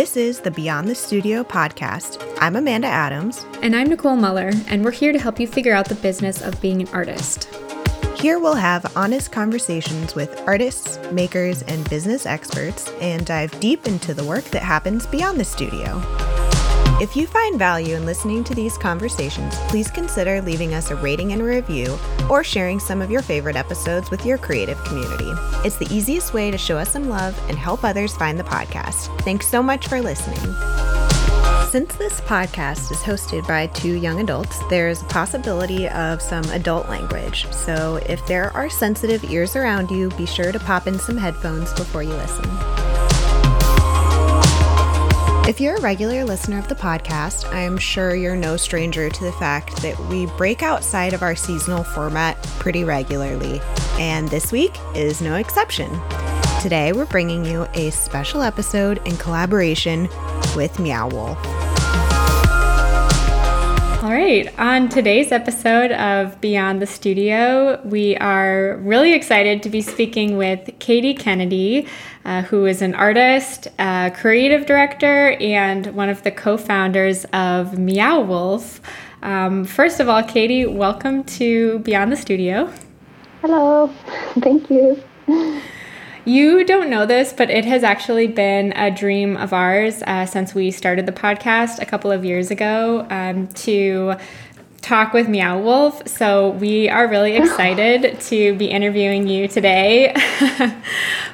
This is the Beyond the Studio podcast. I'm Amanda Adams. And I'm Nicole Muller, and we're here to help you figure out the business of being an artist. Here we'll have honest conversations with artists, makers, and business experts and dive deep into the work that happens beyond the studio. If you find value in listening to these conversations, please consider leaving us a rating and review or sharing some of your favorite episodes with your creative community. It's the easiest way to show us some love and help others find the podcast. Thanks so much for listening. Since this podcast is hosted by two young adults, there's a possibility of some adult language. So if there are sensitive ears around you, be sure to pop in some headphones before you listen. If you're a regular listener of the podcast, I'm sure you're no stranger to the fact that we break outside of our seasonal format pretty regularly, and this week is no exception. Today, we're bringing you a special episode in collaboration with Meow Wolf. All right, on today's episode of Beyond the Studio, we are really excited to be speaking with Caity Kennedy, uh, who is an artist, a creative director, and one of the co founders of Meow Wolf. Um, first of all, Caity, welcome to Beyond the Studio. Hello, thank you. You don't know this, but it has actually been a dream of ours uh, since we started the podcast a couple of years ago um, to talk with Meow Wolf. So we are really excited to be interviewing you today.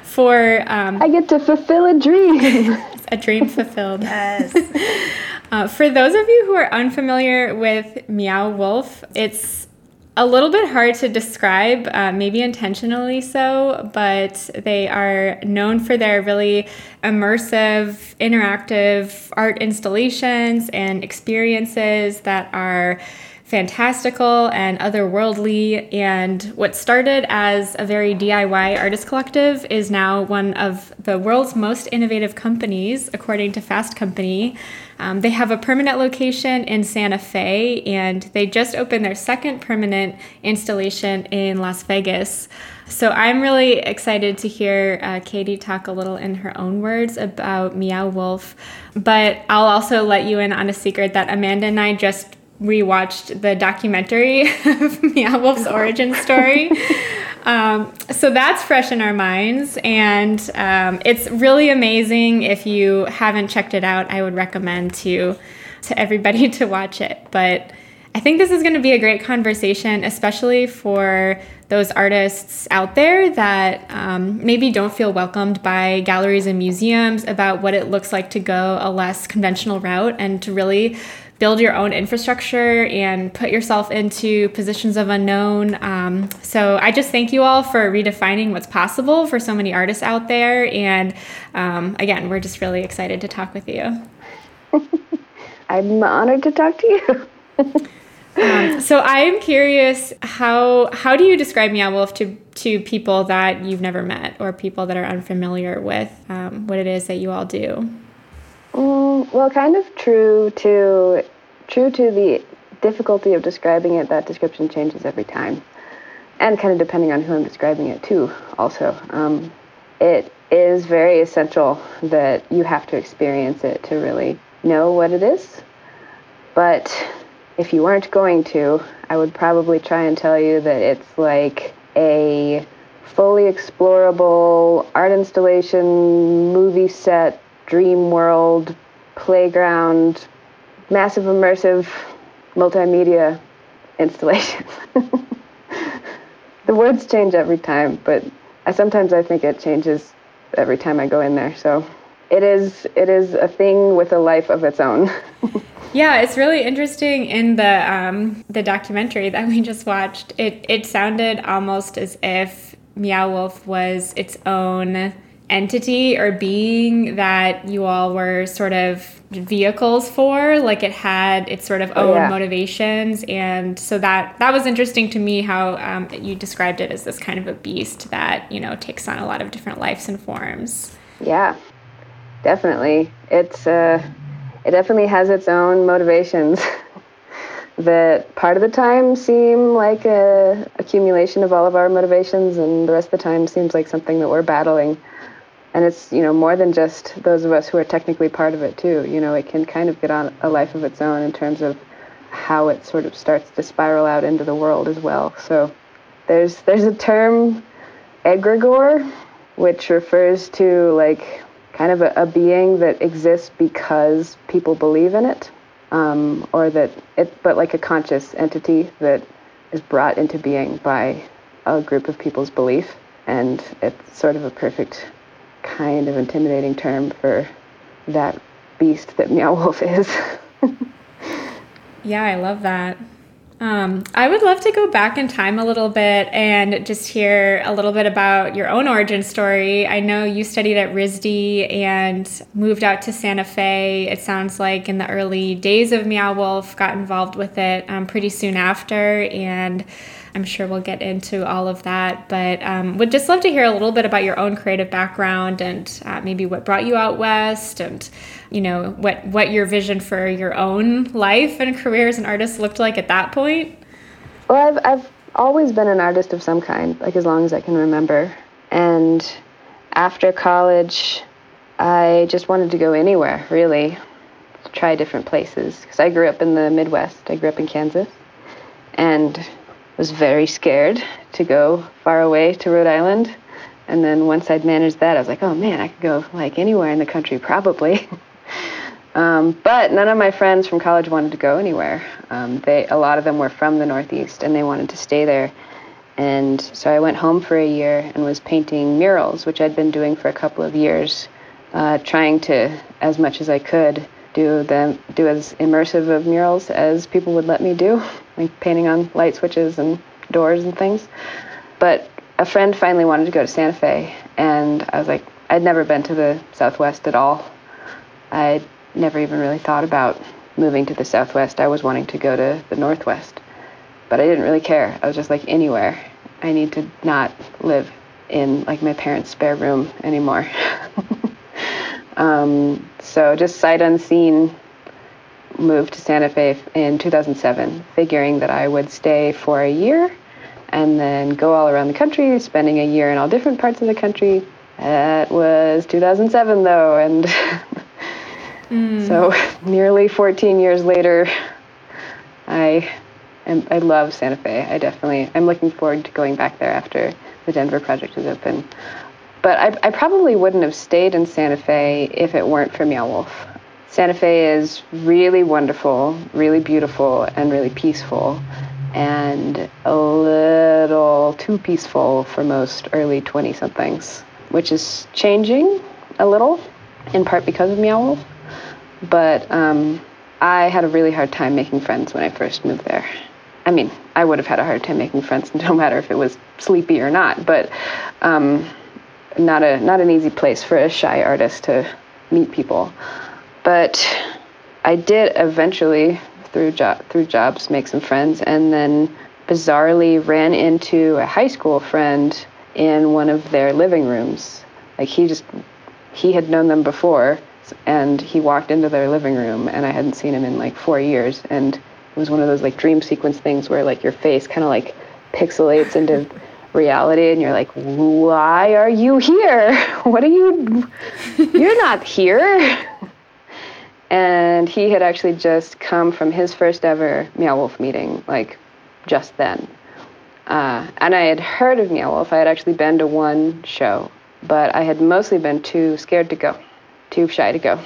for um, I get to fulfill a dream. a dream fulfilled. Yes. uh, for those of you who are unfamiliar with Meow Wolf, it's a little bit hard to describe, uh, maybe intentionally so, but they are known for their really immersive, interactive art installations and experiences that are fantastical and otherworldly. And what started as a very DIY artist collective is now one of the world's most innovative companies, according to Fast Company. Um, they have a permanent location in Santa Fe, and they just opened their second permanent installation in Las Vegas. So I'm really excited to hear uh, Caity talk a little in her own words about Meow Wolf. But I'll also let you in on a secret that Amanda and I just rewatched the documentary of Meow Wolf's origin story. Um, so that's fresh in our minds, and um, it's really amazing. If you haven't checked it out, I would recommend to to everybody to watch it. But I think this is going to be a great conversation, especially for those artists out there that um, maybe don't feel welcomed by galleries and museums about what it looks like to go a less conventional route and to really build your own infrastructure and put yourself into positions of unknown. Um, so I just thank you all for redefining what's possible for so many artists out there. And um, again, we're just really excited to talk with you. I'm honored to talk to you. um, so I'm curious how how do you describe Meow Wolf to to people that you've never met or people that are unfamiliar with um, what it is that you all do? Mm, well, kind of true to true to the difficulty of describing it. That description changes every time, and kind of depending on who I'm describing it to. Also, um, it is very essential that you have to experience it to really know what it is. But if you weren't going to, I would probably try and tell you that it's like a fully explorable art installation, movie set dream world, playground, massive immersive multimedia installation. the words change every time, but I sometimes I think it changes every time I go in there. So it is it is a thing with a life of its own. yeah, it's really interesting in the um, the documentary that we just watched. It it sounded almost as if Meow Wolf was its own entity or being that you all were sort of vehicles for like it had its sort of oh, own oh, yeah. motivations. And so that that was interesting to me how um, you described it as this kind of a beast that you know takes on a lot of different lives and forms. Yeah definitely. It's uh it definitely has its own motivations that part of the time seem like a accumulation of all of our motivations and the rest of the time seems like something that we're battling and it's you know more than just those of us who are technically part of it too. You know it can kind of get on a life of its own in terms of how it sort of starts to spiral out into the world as well. So there's there's a term egregore which refers to like kind of a, a being that exists because people believe in it um, or that it but like a conscious entity that is brought into being by a group of people's belief. And it's sort of a perfect kind of intimidating term for that beast that Meow Wolf is. yeah, I love that. Um, I would love to go back in time a little bit and just hear a little bit about your own origin story. I know you studied at RISD and moved out to Santa Fe. It sounds like in the early days of Meow Wolf, got involved with it um, pretty soon after, and I'm sure we'll get into all of that, but um, would just love to hear a little bit about your own creative background and uh, maybe what brought you out west, and you know what what your vision for your own life and career as an artist looked like at that point. Well, I've I've always been an artist of some kind, like as long as I can remember, and after college, I just wanted to go anywhere really, try different places because I grew up in the Midwest. I grew up in Kansas, and was very scared to go far away to Rhode Island. And then once I'd managed that, I was like, oh man, I could go like anywhere in the country probably. um, but none of my friends from college wanted to go anywhere. Um, they, a lot of them were from the Northeast and they wanted to stay there. And so I went home for a year and was painting murals, which I'd been doing for a couple of years, uh, trying to, as much as I could, do them do as immersive of murals as people would let me do, like painting on light switches and doors and things. But a friend finally wanted to go to Santa Fe, and I was like, I'd never been to the Southwest at all. I'd never even really thought about moving to the Southwest. I was wanting to go to the Northwest, but I didn't really care. I was just like, anywhere. I need to not live in like my parents' spare room anymore. Um, so just sight unseen, moved to Santa Fe in 2007, figuring that I would stay for a year and then go all around the country, spending a year in all different parts of the country. That was 2007 though, and mm. so nearly 14 years later, I am, I love Santa Fe. I definitely I'm looking forward to going back there after the Denver project is open. But I, I probably wouldn't have stayed in Santa Fe if it weren't for Meow Wolf. Santa Fe is really wonderful, really beautiful, and really peaceful, and a little too peaceful for most early 20 somethings, which is changing a little, in part because of Meow Wolf. But um, I had a really hard time making friends when I first moved there. I mean, I would have had a hard time making friends no matter if it was sleepy or not, but um, not a not an easy place for a shy artist to meet people. But I did eventually through through jobs make some friends and then bizarrely ran into a high school friend in one of their living rooms. Like he just he had known them before and he walked into their living room and I hadn't seen him in like 4 years. And it was one of those like dream sequence things where like your face kind of like pixelates into reality and you're like why are you here? What are you you're not here and he had actually just come from his first ever meow wolf meeting like just then. Uh, and i had heard of meow wolf. I had actually been to one show but i had mostly been too scared to go too shy to go.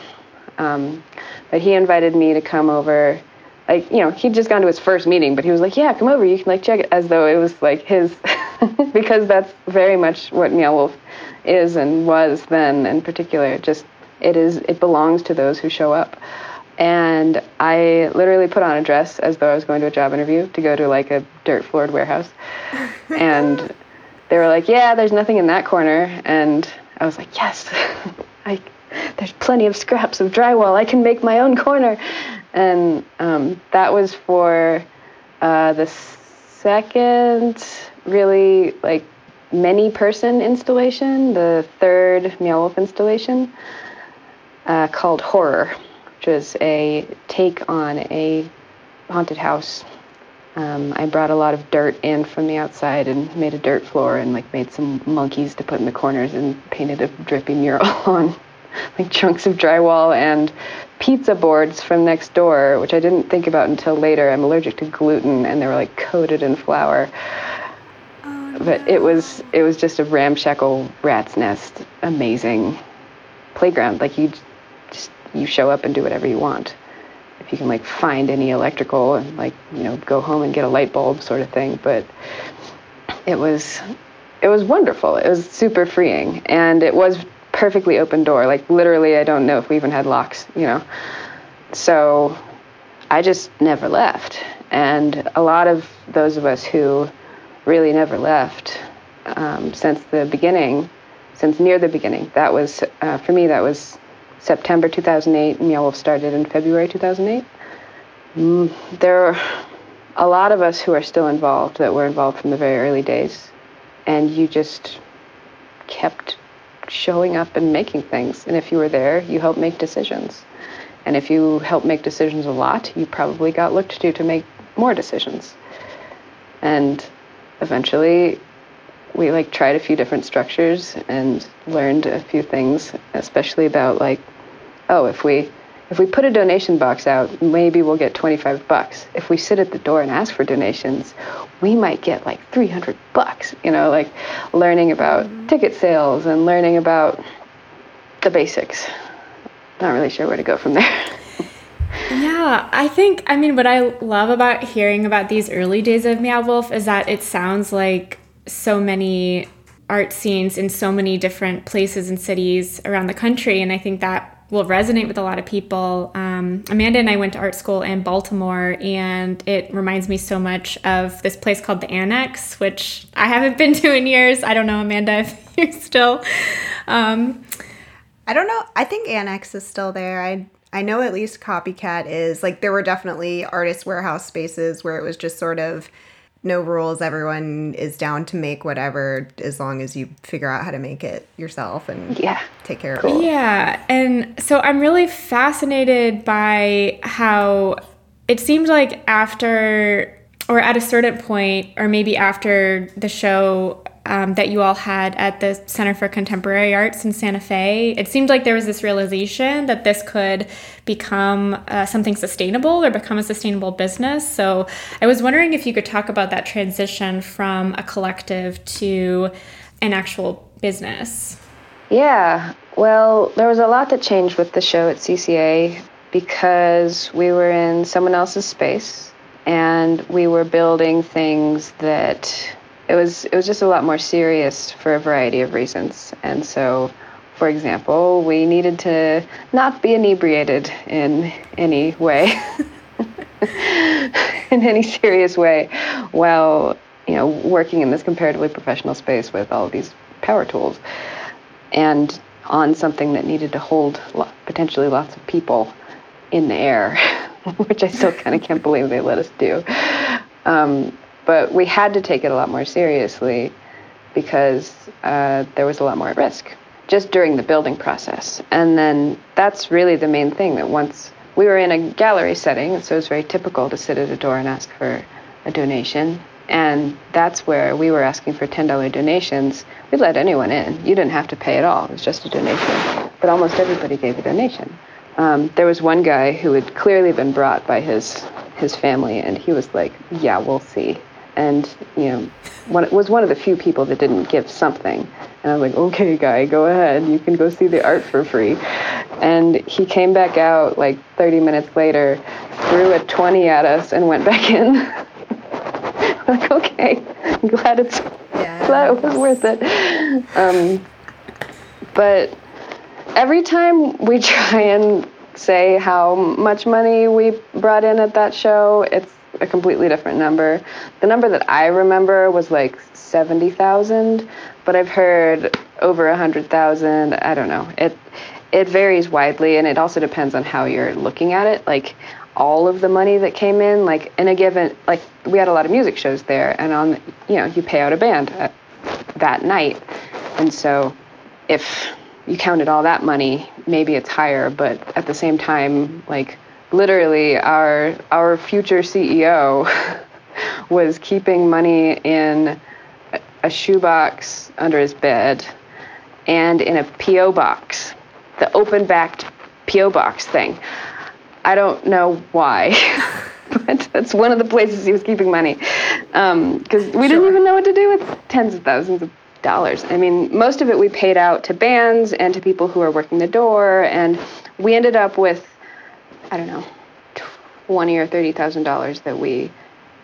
Um, but he invited me to come over. Like you know he'd just gone to his first meeting but he was like yeah come over. You can like check it as though it was like his because that's very much what Meow Wolf is and was then in particular just it is it belongs to those who show up. And I literally put on a dress as though I was going to a job interview to go to like a dirt floored warehouse. And they were like yeah there's nothing in that corner. And I was like yes I there's plenty of scraps of drywall. I can make my own corner. And um, that was for uh, the second really like many person installation, the third Meow Wolf installation uh, called Horror, which is a take on a haunted house Um, I brought a lot of dirt in from the outside and made a dirt floor and like made some monkeys to put in the corners and painted a drippy mural on like chunks of drywall and pizza boards from next door, which I didn't think about until later. I'm allergic to gluten and they were like coated in flour. Oh, no. But it was it was just a ramshackle rat's nest, amazing playground. Like you you show up and do whatever you want. If you can like find any electrical and like you know go home and get a light bulb sort of thing. But it was it was wonderful. It was super freeing. And it was perfectly open door. Like literally i don't know if we even had locks you know. So i just never left. And a lot of those of us who really never left um, since the beginning since near the beginning that was uh, for me that was September 2008. Meow Wolf started in February 2008. Mm, there are a lot of us who are still involved that were involved from the very early days. And you just kept showing up and making things. And if you were there, you helped make decisions. And if you helped make decisions a lot, you probably got looked to to make more decisions. And eventually, we like tried a few different structures and learned a few things, especially about like, oh, if we if we put a donation box out, maybe we'll get 25 bucks. If we sit at the door and ask for donations, we might get like 300 bucks. You know, like learning about mm-hmm. ticket sales and learning about the basics. Not really sure where to go from there. Yeah, I think, I mean, what I love about hearing about these early days of Meow Wolf is that it sounds like so many art scenes in so many different places and cities around the country. And I think that will resonate with a lot of people. Um, Amanda and I went to art school in Baltimore, and it reminds me so much of this place called the Annex, which I haven't been to in years. I don't know, Amanda, if you're still. Um, I don't know. I think Annex is still there. I I know at least Copycat is. Like there were definitely artist warehouse spaces where it was just sort of no rules. Everyone is down to make whatever as long as you figure out how to make it yourself and yeah. take care of it. Yeah. And so I'm really fascinated by how it seemed like after or at a certain point, or maybe after the show, um, that you all had at the Center for Contemporary Arts in Santa Fe, it seemed like there was this realization that this could become uh, something sustainable or become a sustainable business. So I was wondering if you could talk about that transition from a collective to an actual business. Yeah, well, there was a lot that changed with the show at CCA because we were in someone else's space and we were building things that it was it was just a lot more serious for a variety of reasons. And so, for example, we needed to not be inebriated in any way, in any serious way, while you know working in this comparatively professional space with all these power tools, and on something that needed to hold potentially lots of people in the air, which I still kind of can't believe they let us do. Um, but we had to take it a lot more seriously because uh, there was a lot more at risk just during the building process. And then that's really the main thing that once we were in a gallery setting, so it's very typical to sit at a door and ask for a donation. And that's where we were asking for $10 donations. We let anyone in. You didn't have to pay at all. It was just a donation. But almost everybody gave a donation. Um, there was one guy who had clearly been brought by his his family, and he was like, "Yeah, we'll see." And you know one, was one of the few people that didn't give something. And i was like okay guy go ahead. You can go see the art for free. And he came back out like 30 minutes later threw a 20 at us and went back in. Like okay i'm glad it's yes. glad it was worth it. Um, but every time we try and say how much money we brought in at that show it's a completely different number. The number that I remember was like 70,000, but I've heard over 100,000. I don't know. It it varies widely and it also depends on how you're looking at it. Like all of the money that came in like in a given like we had a lot of music shows there and on you know, you pay out a band at, that night. And so if you counted all that money, maybe it's higher, but at the same time like literally our our future CEO was keeping money in a shoebox under his bed and in a P.O. box, the open backed P.O. box thing. I don't know why, but that's one of the places he was keeping money. Because um, we sure. didn't even know what to do with tens of thousands of dollars. I mean, most of it we paid out to bands and to people who are working the door, and we ended up with, I don't know, twenty or thirty thousand dollars that we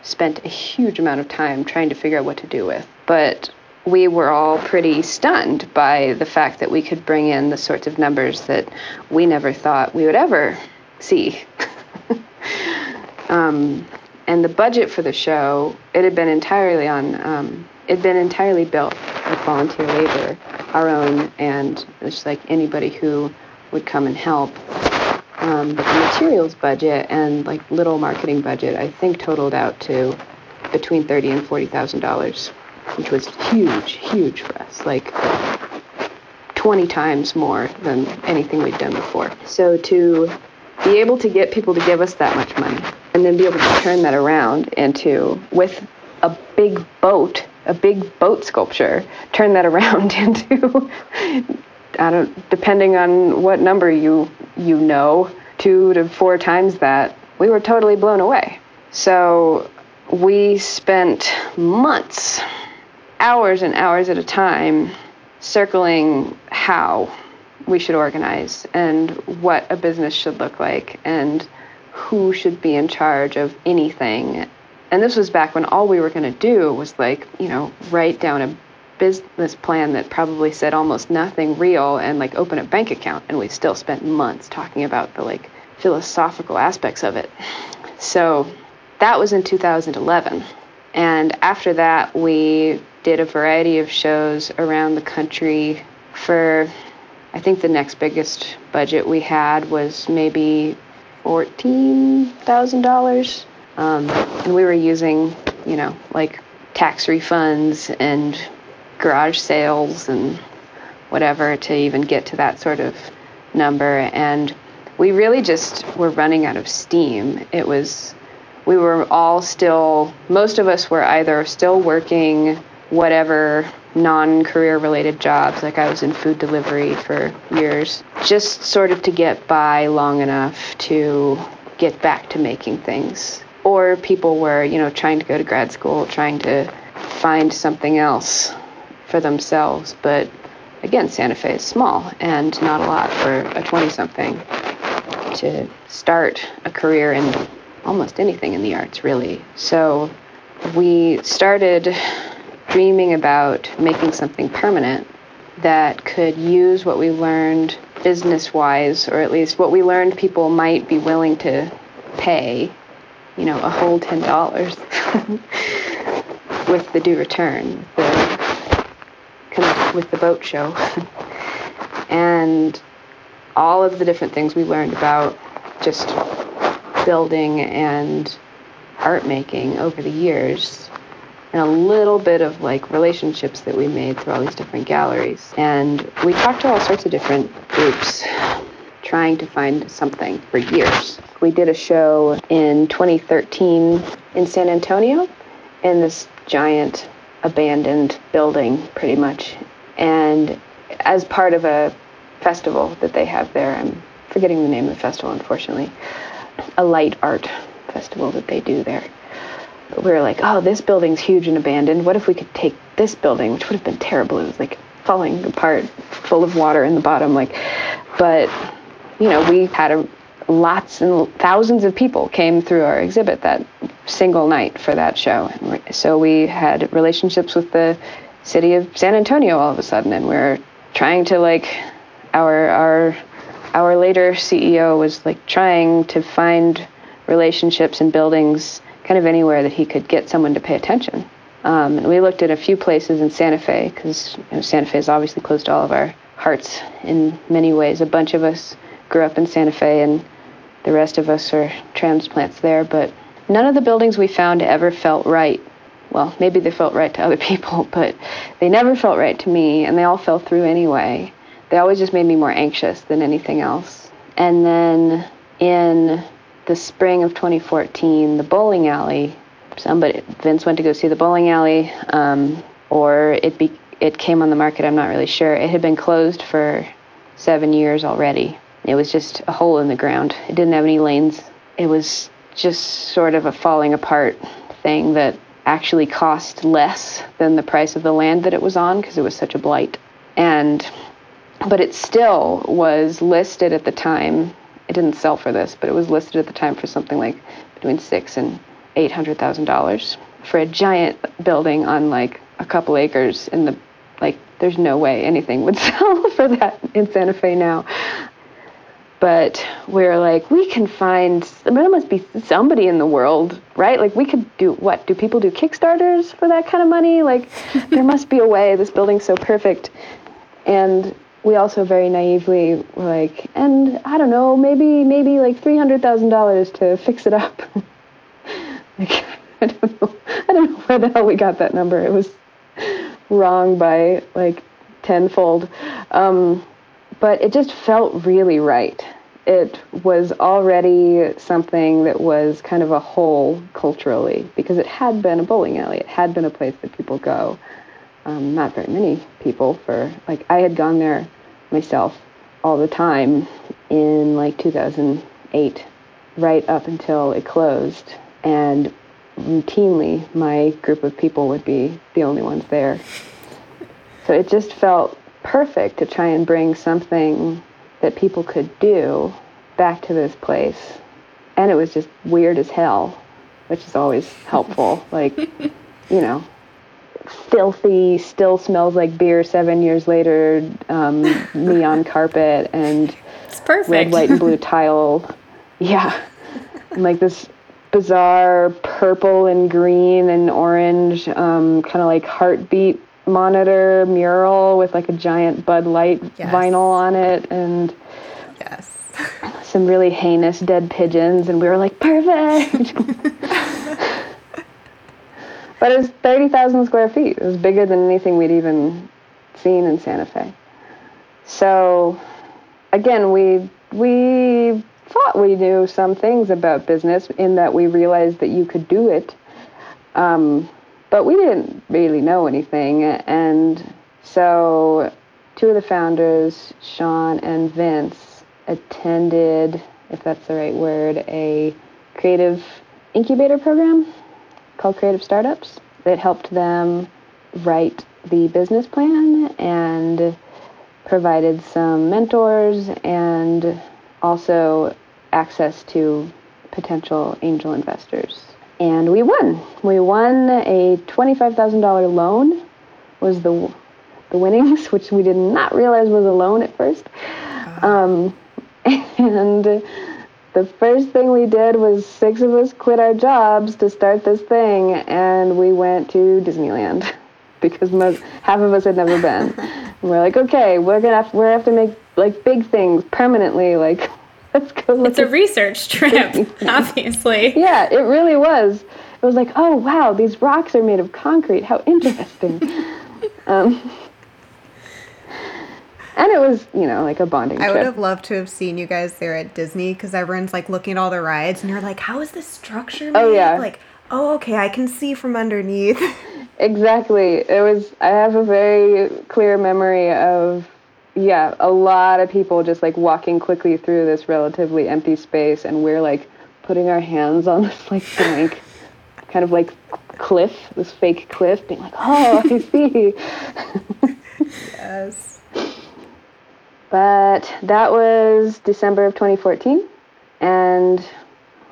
spent a huge amount of time trying to figure out what to do with. But we were all pretty stunned by the fact that we could bring in the sorts of numbers that we never thought we would ever see. um, and the budget for the show, it had been entirely on, um, it had been entirely built with volunteer labor, our own, and just like anybody who would come and help. Um, but the materials budget and like little marketing budget, I think totaled out to between thirty and forty thousand dollars, which was huge, huge for us. Like 20 times more than anything we'd done before. So to be able to get people to give us that much money and then be able to turn that around into with a big boat, a big boat sculpture, turn that around into I don't depending on what number you you know, two to four times that, we were totally blown away. So we spent months, hours and hours at a time, circling how we should organize and what a business should look like and who should be in charge of anything. And this was back when all we were going to do was like, you know, write down a business plan that probably said almost nothing real and like open a bank account and we still spent months talking about the like philosophical aspects of it. So that was in 2011 and after that we did a variety of shows around the country for i think the next biggest budget we had was maybe $14000 um, and we were using you know like tax refunds and garage sales and whatever to even get to that sort of number. And we really just were running out of steam. It was, we were all still, most of us were either still working whatever non career related jobs, like I was in food delivery for years, just sort of to get by long enough to get back to making things. Or people were, you know, trying to go to grad school, trying to find something else for themselves. But again, Santa Fe is small and not a lot for a 20 something to start a career in almost anything in the arts, really. So we started dreaming about making something permanent that could use what we learned business wise, or at least what we learned people might be willing to pay, you know, a whole $10 with the due return. The with the boat show. and all of the different things we learned about just building and art making over the years and a little bit of like relationships that we made through all these different galleries and we talked to all sorts of different groups trying to find something for years we did a show in 2013 in san antonio in this giant abandoned building pretty much and as part of a festival that they have there, I'm forgetting the name of the festival, unfortunately, a light art festival that they do there. We were like, oh, this building's huge and abandoned. What if we could take this building, which would have been terrible? It was like falling apart, full of water in the bottom. Like, but you know, we had a lots and thousands of people came through our exhibit that single night for that show. So we had relationships with the city of San Antonio all of a sudden, and we're trying to like our our our later CEO was like trying to find relationships and buildings kind of anywhere that he could get someone to pay attention. Um, and we looked at a few places in Santa Fe because you know, Santa Fe has obviously closed all of our hearts in many ways. A bunch of us grew up in Santa Fe, and the rest of us are transplants there. But none of the buildings we found ever felt right well, maybe they felt right to other people, but they never felt right to me, and they all fell through anyway. They always just made me more anxious than anything else. And then in the spring of 2014, the bowling alley somebody Vince went to go see the bowling alley, um, or it be it came on the market. I'm not really sure. It had been closed for seven years already. It was just a hole in the ground. It didn't have any lanes. It was just sort of a falling apart thing that actually cost less than the price of the land that it was on because it was such a blight. And but it still was listed at the time. It didn't sell for this, but it was listed at the time for something like between six and eight hundred thousand dollars for a giant building on like a couple acres in the like there's no way anything would sell for that in Santa Fe now. But we're like, we can find, I mean, there must be somebody in the world, right? Like, we could do what? Do people do Kickstarters for that kind of money? Like, there must be a way. This building's so perfect. And we also very naively were like, and I don't know, maybe, maybe like $300,000 to fix it up. like, I don't know. I don't know where the hell we got that number. It was wrong by like tenfold. Um, but it just felt really right. It was already something that was kind of a whole culturally because it had been a bowling alley. It had been a place that people go. Um, not very many people for like I had gone there myself all the time in like 2008, right up until it closed, and routinely my group of people would be the only ones there. So it just felt perfect to try and bring something that people could do back to this place. And it was just weird as hell, which is always helpful. like, you know, filthy, still smells like beer seven years later, um, neon carpet and red, white, and blue tile. Yeah. And like this bizarre purple and green and orange, um, kind of like heartbeat monitor mural with like a giant Bud Light yes. vinyl on it and yes. some really heinous dead pigeons and we were like perfect. but it was 30,000 square feet. It was bigger than anything we'd even seen in Santa Fe. So again, we we thought we knew some things about business in that we realized that you could do it. Um, but we didn't really know anything. And so two of the founders, Sean and Vince, attended, if that's the right word, a creative incubator program called Creative Startups that helped them write the business plan and provided some mentors and also access to potential angel investors and we won. We won a twenty-five thousand dollar loan. Was the the winnings, which we did not realize was a loan at first. Um, and the first thing we did was six of us quit our jobs to start this thing, and we went to Disneyland because most, half of us had never been. and we're like, okay, we're gonna have, we're gonna have to make like big things permanently, like let's go look. It's a research trip, obviously. Yeah, it really was. It was like, oh wow, these rocks are made of concrete. How interesting. um, and it was, you know, like a bonding. I would have loved to have seen you guys there at Disney because everyone's like looking at all the rides, and you're like, how is this structure made? Oh yeah. Like, oh okay, I can see from underneath. exactly. It was. I have a very clear memory of yeah, a lot of people just like walking quickly through this relatively empty space, and we're like putting our hands on this like blank, kind of like cliff, this fake cliff, being like, oh, I see. yes. But that was December of 2014, and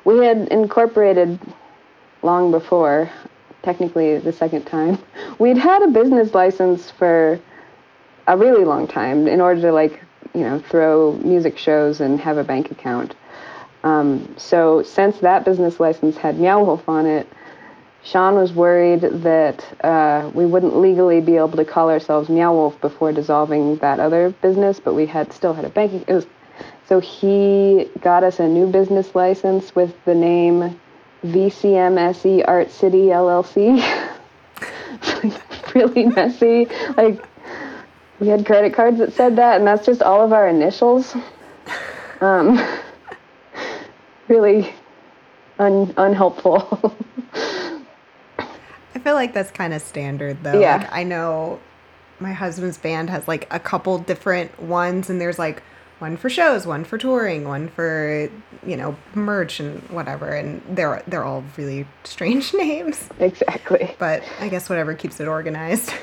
we had incorporated long before, technically the second time. We'd had a business license for a really long time in order to like you know throw music shows and have a bank account. Um, so since that business license had Meow Wolf on it, Sean was worried that uh, we wouldn't legally be able to call ourselves Meow Wolf before dissolving that other business, but we had still had a banking. Was, so he got us a new business license with the name VCMSE Art City LLC. really messy, like we had credit cards that said that, and that's just all of our initials. Um, really un- unhelpful. I feel like that's kind of standard though. Yeah. Like, I know my husband's band has like a couple different ones, and there's like one for shows, one for touring, one for you know merch and whatever, and they're they're all really strange names. Exactly. But I guess whatever keeps it organized.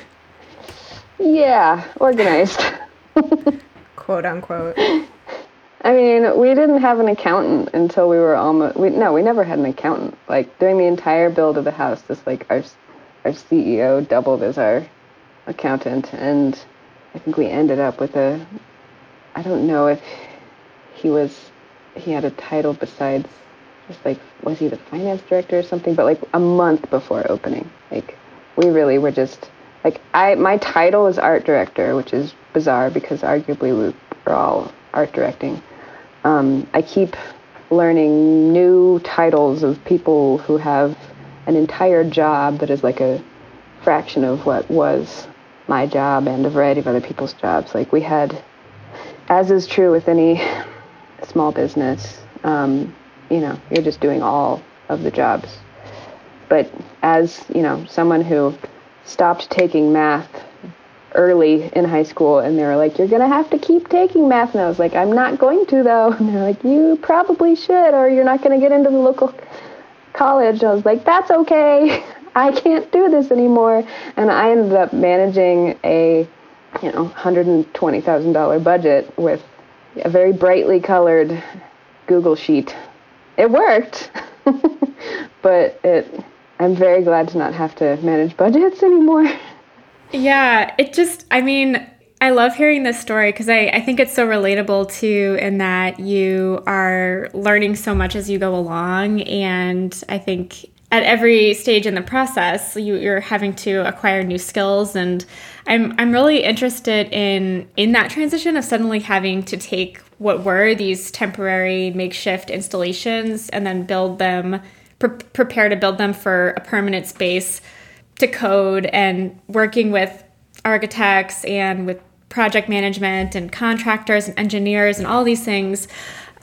Yeah, organized. Quote unquote. I mean, we didn't have an accountant until we were almost. We, no, we never had an accountant. Like during the entire build of the house, just like our our CEO doubled as our accountant, and I think we ended up with a. I don't know if he was. He had a title besides just like was he the finance director or something? But like a month before opening, like we really were just like I. My title is art director, which is bizarre because arguably we are all art directing um, I keep learning new titles of people who have an entire job that is like a fraction of what was my job and a variety of other people's jobs. Like we had, as is true with any small business, um, you know, you're just doing all of the jobs. But as, you know, someone who stopped taking math early in high school and they were like, You're gonna have to keep taking math and I was like, I'm not going to though and they're like, You probably should or you're not gonna get into the local college. I was like, That's okay. I can't do this anymore and I ended up managing a you know, $120,000 budget with a very brightly colored Google sheet. It worked. but it I'm very glad to not have to manage budgets anymore. Yeah, it just, I mean, I love hearing this story because I, I think it's so relatable too, in that you are learning so much as you go along. And I think at every stage in the process, you, you're having to acquire new skills. And I'm, I'm really interested in, in that transition of suddenly having to take what were these temporary makeshift installations and then build them, pre- prepare to build them for a permanent space to code and working with architects and with project management and contractors and engineers and all these things.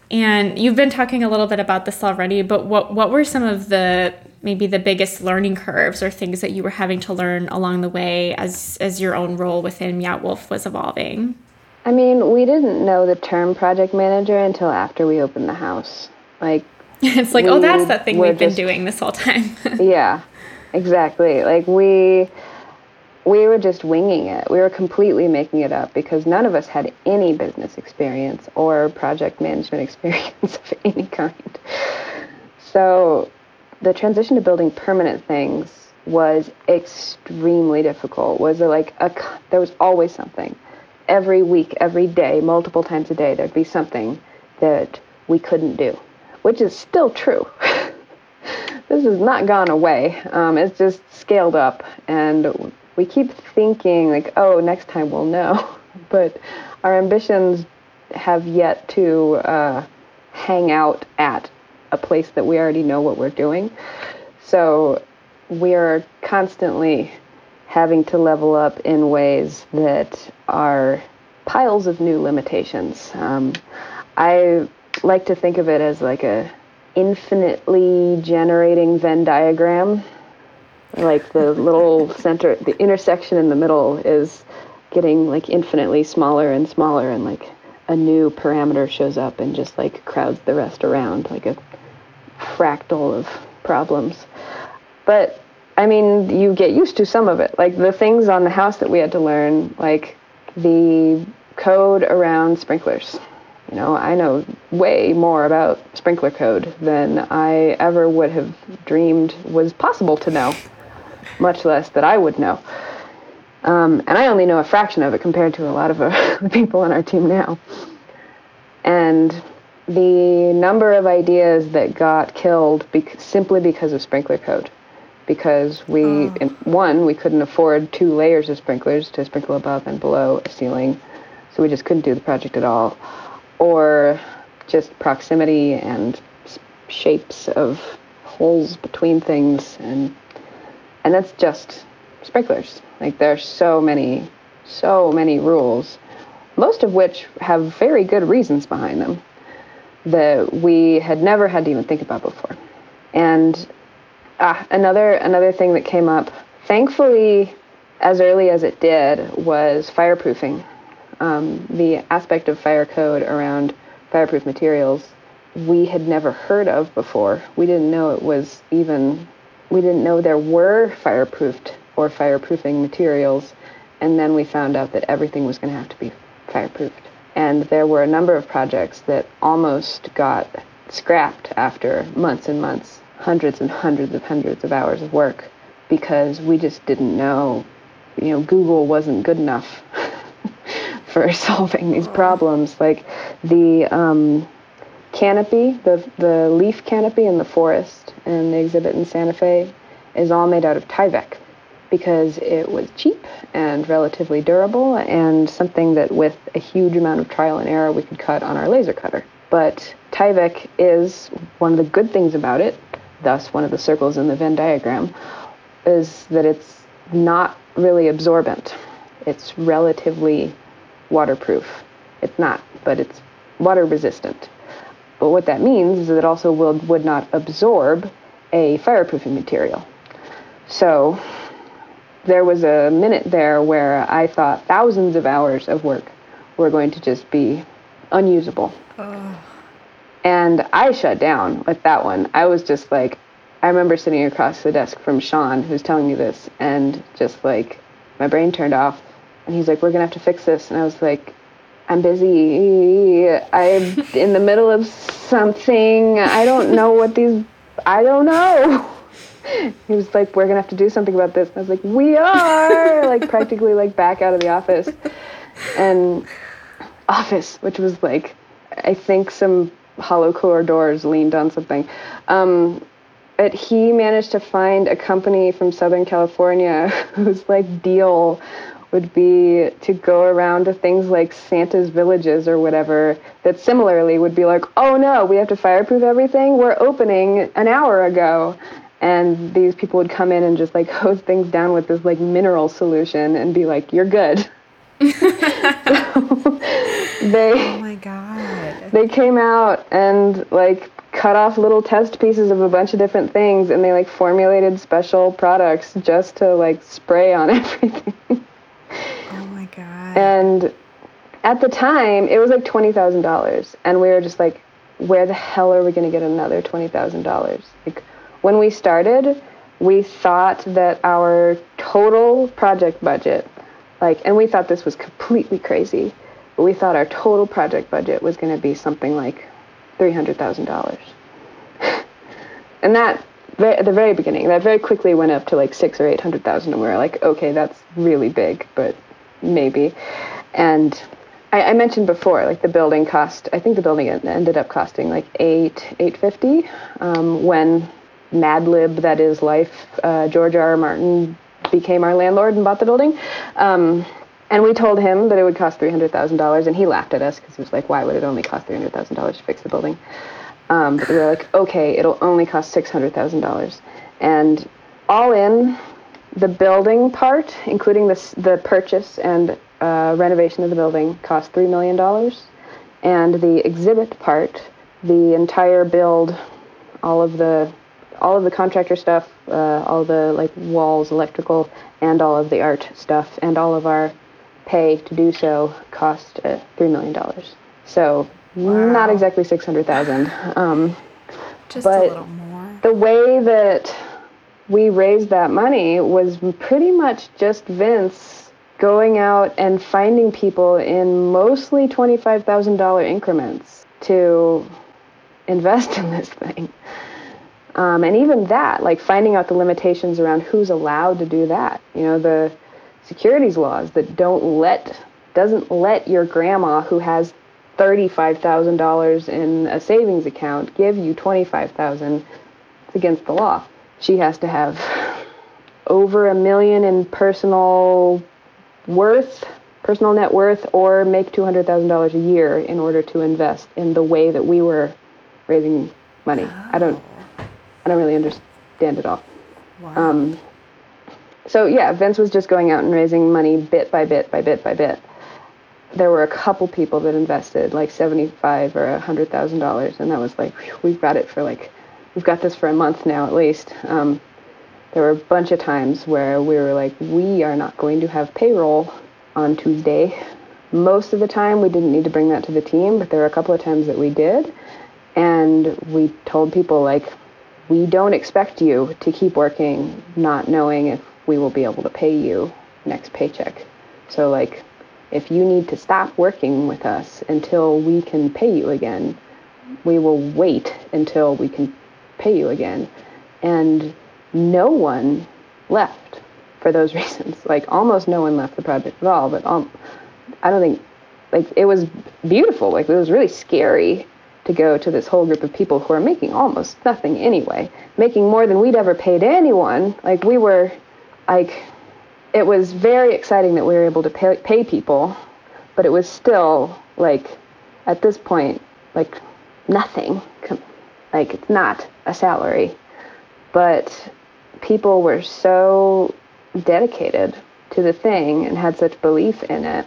And you've been talking a little bit about this already, but what what were some of the maybe the biggest learning curves or things that you were having to learn along the way as as your own role within Meow Wolf was evolving? I mean, we didn't know the term project manager until after we opened the house. Like it's like, oh, that's that thing we've just, been doing this whole time. yeah. Exactly. Like we we were just winging it. We were completely making it up because none of us had any business experience or project management experience of any kind. So the transition to building permanent things was extremely difficult. Was there like a there was always something. Every week, every day, multiple times a day there'd be something that we couldn't do, which is still true. this has not gone away. Um, it's just scaled up, and we keep thinking like, oh, next time we'll know, but our ambitions have yet to uh, hang out at a place that we already know what we're doing. So we are constantly having to level up in ways that are piles of new limitations. Um, I like to think of it as like a infinitely generating Venn diagram. Like the little center, the intersection in the middle is getting like infinitely smaller and smaller, and like a new parameter shows up and just like crowds the rest around, like a fractal of problems. But I mean, you get used to some of it. Like the things on the house that we had to learn, like the code around sprinklers you know, I know way more about sprinkler code than I ever would have dreamed was possible to know, much less that I would know. Um, and I only know a fraction of it compared to a lot of uh, the people on our team now. And the number of ideas that got killed simply because of sprinkler code. Because we, oh. in, one, we couldn't afford two layers of sprinklers to sprinkle above and below a ceiling, so we just couldn't do the project at all or just proximity and shapes of holes between things and and that's just sprinklers like there's so many so many rules most of which have very good reasons behind them that we had never had to even think about before and ah, another another thing that came up. Thankfully, as early as it did, was fireproofing. Um, the aspect of fire code around fireproof materials we had never heard of before. We didn't know it was even. We didn't know there were fireproofed or fireproofing materials, and then we found out that everything was going to have to be fireproofed. And there were a number of projects that almost got scrapped after months and months, hundreds and hundreds of hundreds of hours of work, because we just didn't know. You know, Google wasn't good enough for solving these problems. Like the um, canopy, the the leaf canopy in the forest and the exhibit in Santa Fe, is all made out of Tyvek because it was cheap and relatively durable and something that with a huge amount of trial and error we could cut on our laser cutter. But Tyvek is one of the good things about it, thus one of the circles in the Venn diagram, is that it's not really absorbent. It's relatively waterproof. It's not, but it's water resistant. But what that means is that it also will, would not absorb a fireproofing material. So there was a minute there where I thought thousands of hours of work were going to just be unusable. Oh. And I shut down with that one. I was just like, I remember sitting across the desk from Sean, who's telling me this, and just like my brain turned off. And he's like, We're to have to fix this. And I was like, I'm busy. I'm in the middle of something. I don't know what these, I don't know. he was like, "We're gonna have to do something about this." And I was like, "We are!" like practically like back out of the office, and office, which was like, I think some hollow core doors leaned on something. Um, but he managed to find a company from Southern California whose like deal would be to go around to things like Santa's villages or whatever that similarly would be like, oh no, we have to fireproof everything. We're opening an hour ago. And these people would come in and just like hose things down with this like mineral solution and be like you're good. So they oh my god. they came out and like cut off little test pieces of a bunch of different things and they like formulated special products just to like spray on everything oh my god. And at the time it was like $20000 and we were just like where the hell are we going to get another $20000 like when we started, we thought that our total project budget, like, and we thought this was completely crazy, but we thought our total project budget was going to be something like $300,000. and that, at the very beginning, that very quickly went up to like six or 800,000, and we were like, okay, that's really big, but maybe. And I, I, mentioned before, like the building cost. I think the building ended up costing like eight, eight fifty. Um, when Mad Lib that is life. Uh, George R. R. Martin became our landlord and bought the building. Um, and we told him that it would cost $300,000, and he laughed at us because he was like, why would it only cost $300,000 to fix the building? Um, but we were like, okay, it'll only cost $600,000. And all in, the building part, including the, the purchase and uh, renovation of the building, cost $3 million. And the exhibit part, the entire build, all of the all of the contractor stuff, uh, all the like walls, electrical, and all of the art stuff, and all of our pay to do so cost uh, three million dollars. So wow. not exactly six hundred thousand. Um, Just but a little more. The way that we raised that money was pretty much just Vince going out and finding people in mostly twenty-five thousand dollar increments to invest in this thing. Um, and even that, like finding out the limitations around who's allowed to do that. You know, the securities laws that don't let doesn't let your grandma who has $35,000 in a savings account give you 25,000 it's against the law. She has to have over a million in personal worth, personal net worth or make $200,000 a year in order to invest in the way that we were raising money. I don't I don't really understand it all. Wow. Um, so yeah, Vince was just going out and raising money bit by bit by bit by bit. There were a couple people that invested like seventy-five or a hundred thousand dollars, and that was like, we've got it for like, we've got this for a month now at least. Um, there were a bunch of times where we were like, we are not going to have payroll on Tuesday. Most of the time, we didn't need to bring that to the team, but there were a couple of times that we did. And we told people, like, we don't expect you to keep working not knowing if we will be able to pay you next paycheck. So, like, if you need to stop working with us until we can pay you again, we will wait until we can pay you again. And no one left for those reasons. Like almost no one left the project at all. But um, I don't think like it was beautiful. Like it was really scary to go to this whole group of people who are making almost nothing anyway, making more than we'd ever paid anyone. Like we were, like it was very exciting that we were able to pay, pay people, but it was still like at this point like nothing. Like it's not a salary, but people were so dedicated to the thing and had such belief in it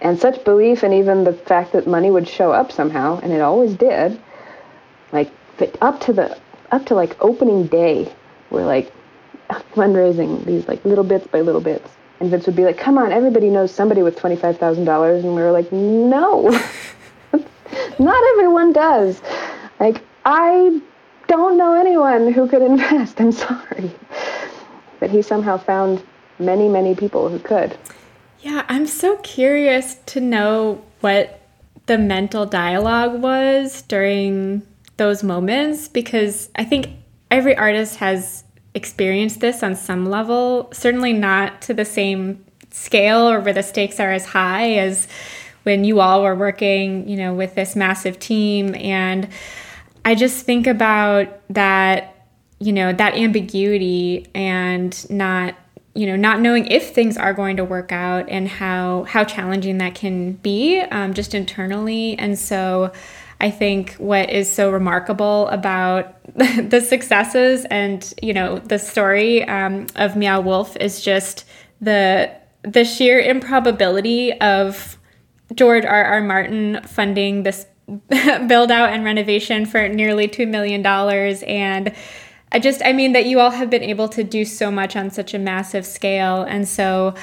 and such belief in even the fact that money would show up somehow and it always did like up to the up to like opening day we're like fundraising these like little bits by little bits and vince would be like come on everybody knows somebody with $25000 and we were like no not everyone does like i don't know anyone who could invest. I'm sorry. But he somehow found many, many people who could. Yeah, I'm so curious to know what the mental dialogue was during those moments because I think every artist has experienced this on some level, certainly not to the same scale or where the stakes are as high as when you all were working, you know, with this massive team. And I just think about that, you know, that ambiguity and not you know not knowing if things are going to work out and how how challenging that can be um, just internally. And so i think what is so remarkable about the successes and you know the story um, of meow wolf is just the the sheer improbability of george r r martin funding this build out and renovation for nearly $2 million. And I just, I mean, that you all have been able to do so much on such a massive scale. And so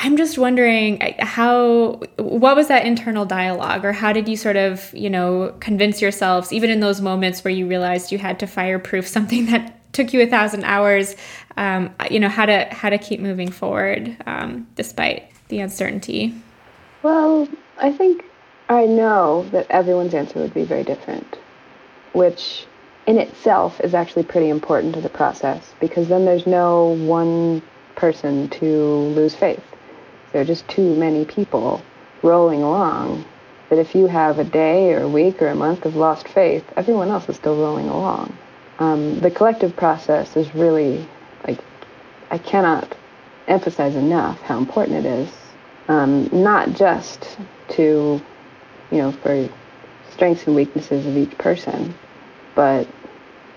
I'm just wondering how, what was that internal dialogue or how did you sort of, you know, convince yourselves, even in those moments where you realized you had to fireproof something that took you a thousand hours, um, you know, how to, how to keep moving forward um, despite the uncertainty? Well, I think I know that everyone's answer would be very different, which in itself is actually pretty important to the process because then there's no one person to lose faith. There are just too many people rolling along that if you have a day or a week or a month of lost faith, everyone else is still rolling along. Um, the collective process is really like I cannot emphasize enough how important it is, um, not just to you know, for strengths and weaknesses of each person. But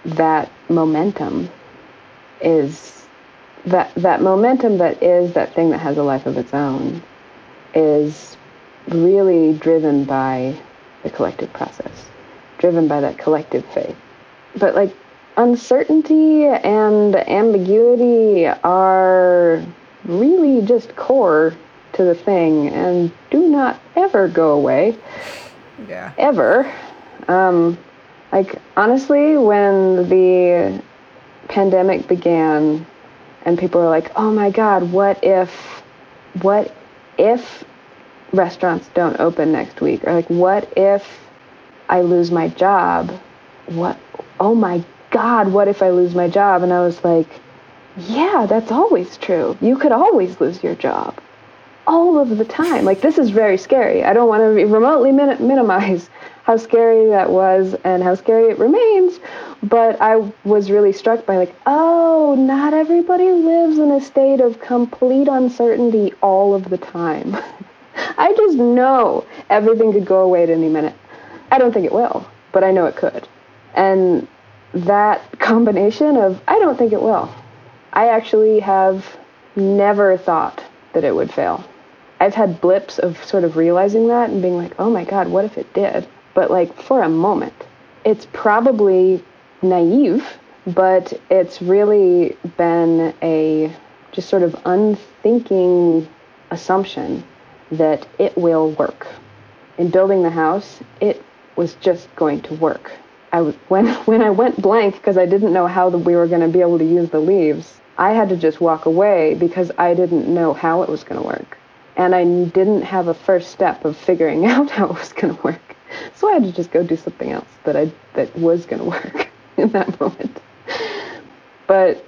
that momentum is that that momentum that is that thing that has a life of its own is really driven by the collective process, driven by that collective faith. But like uncertainty and ambiguity are really just core to the thing and do not ever go away. Yeah. Ever. Um, like, honestly, when the pandemic began and people are like, oh my God, what if, what if restaurants don't open next week? Or like, what if I lose my job? What, oh my God, what if I lose my job? And I was like, yeah, that's always true. You could always lose your job all of the time. Like, this is very scary. I don't want to remotely min- minimize how scary that was and how scary it remains. But I was really struck by, like, oh, not everybody lives in a state of complete uncertainty all of the time. I just know everything could go away at any minute. I don't think it will, but I know it could. And that combination of, I don't think it will. I actually have never thought that it would fail. I've had blips of sort of realizing that and being like, oh my God, what if it did? But like for a moment, it's probably naive but it's really been a just sort of unthinking assumption that it will work. In building the house, it was just going to work. I when when I went blank because I didn't know how the, we were going to be able to use the leaves, I had to just walk away because I didn't know how it was going to work. And I didn't have a first step of figuring out how it was going to work. So I had to just go do something else that I that was going to work in that moment. But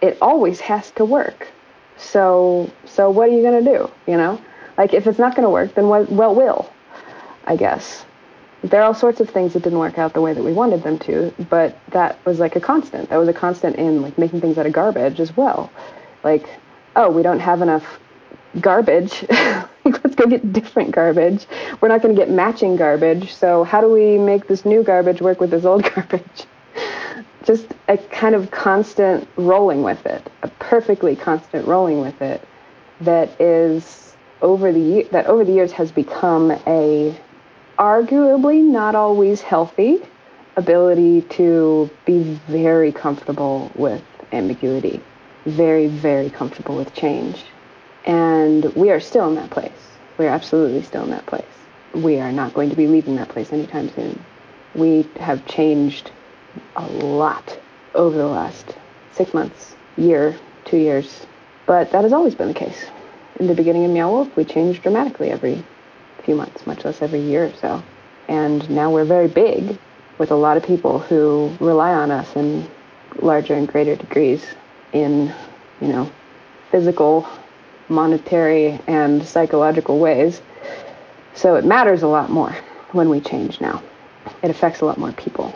it always has to work. So so what are you going to do, you know? Like if it's not going to work, then what well will, I guess there are all sorts of things that didn't work out the way that we wanted them to, but that was like a constant. That was a constant in like making things out of garbage as well. Like, oh, we don't have enough garbage. Let's go get different garbage. We're not going to get matching garbage. So how do we make this new garbage work with this old garbage? Just a kind of constant rolling with it, a perfectly constant rolling with it that is over the that over the years has become a arguably not always healthy ability to be very comfortable with ambiguity, very, very comfortable with change. And we are still in that place. We are absolutely still in that place. We are not going to be leaving that place anytime soon. We have changed a lot over the last six months, year, two years. But that has always been the case. In the beginning of Meow Wolf, we changed dramatically every few months, much less every year or so. And now we're very big with a lot of people who rely on us in larger and greater degrees in, you know, physical, monetary, and psychological ways. So it matters a lot more when we change now. It affects a lot more people.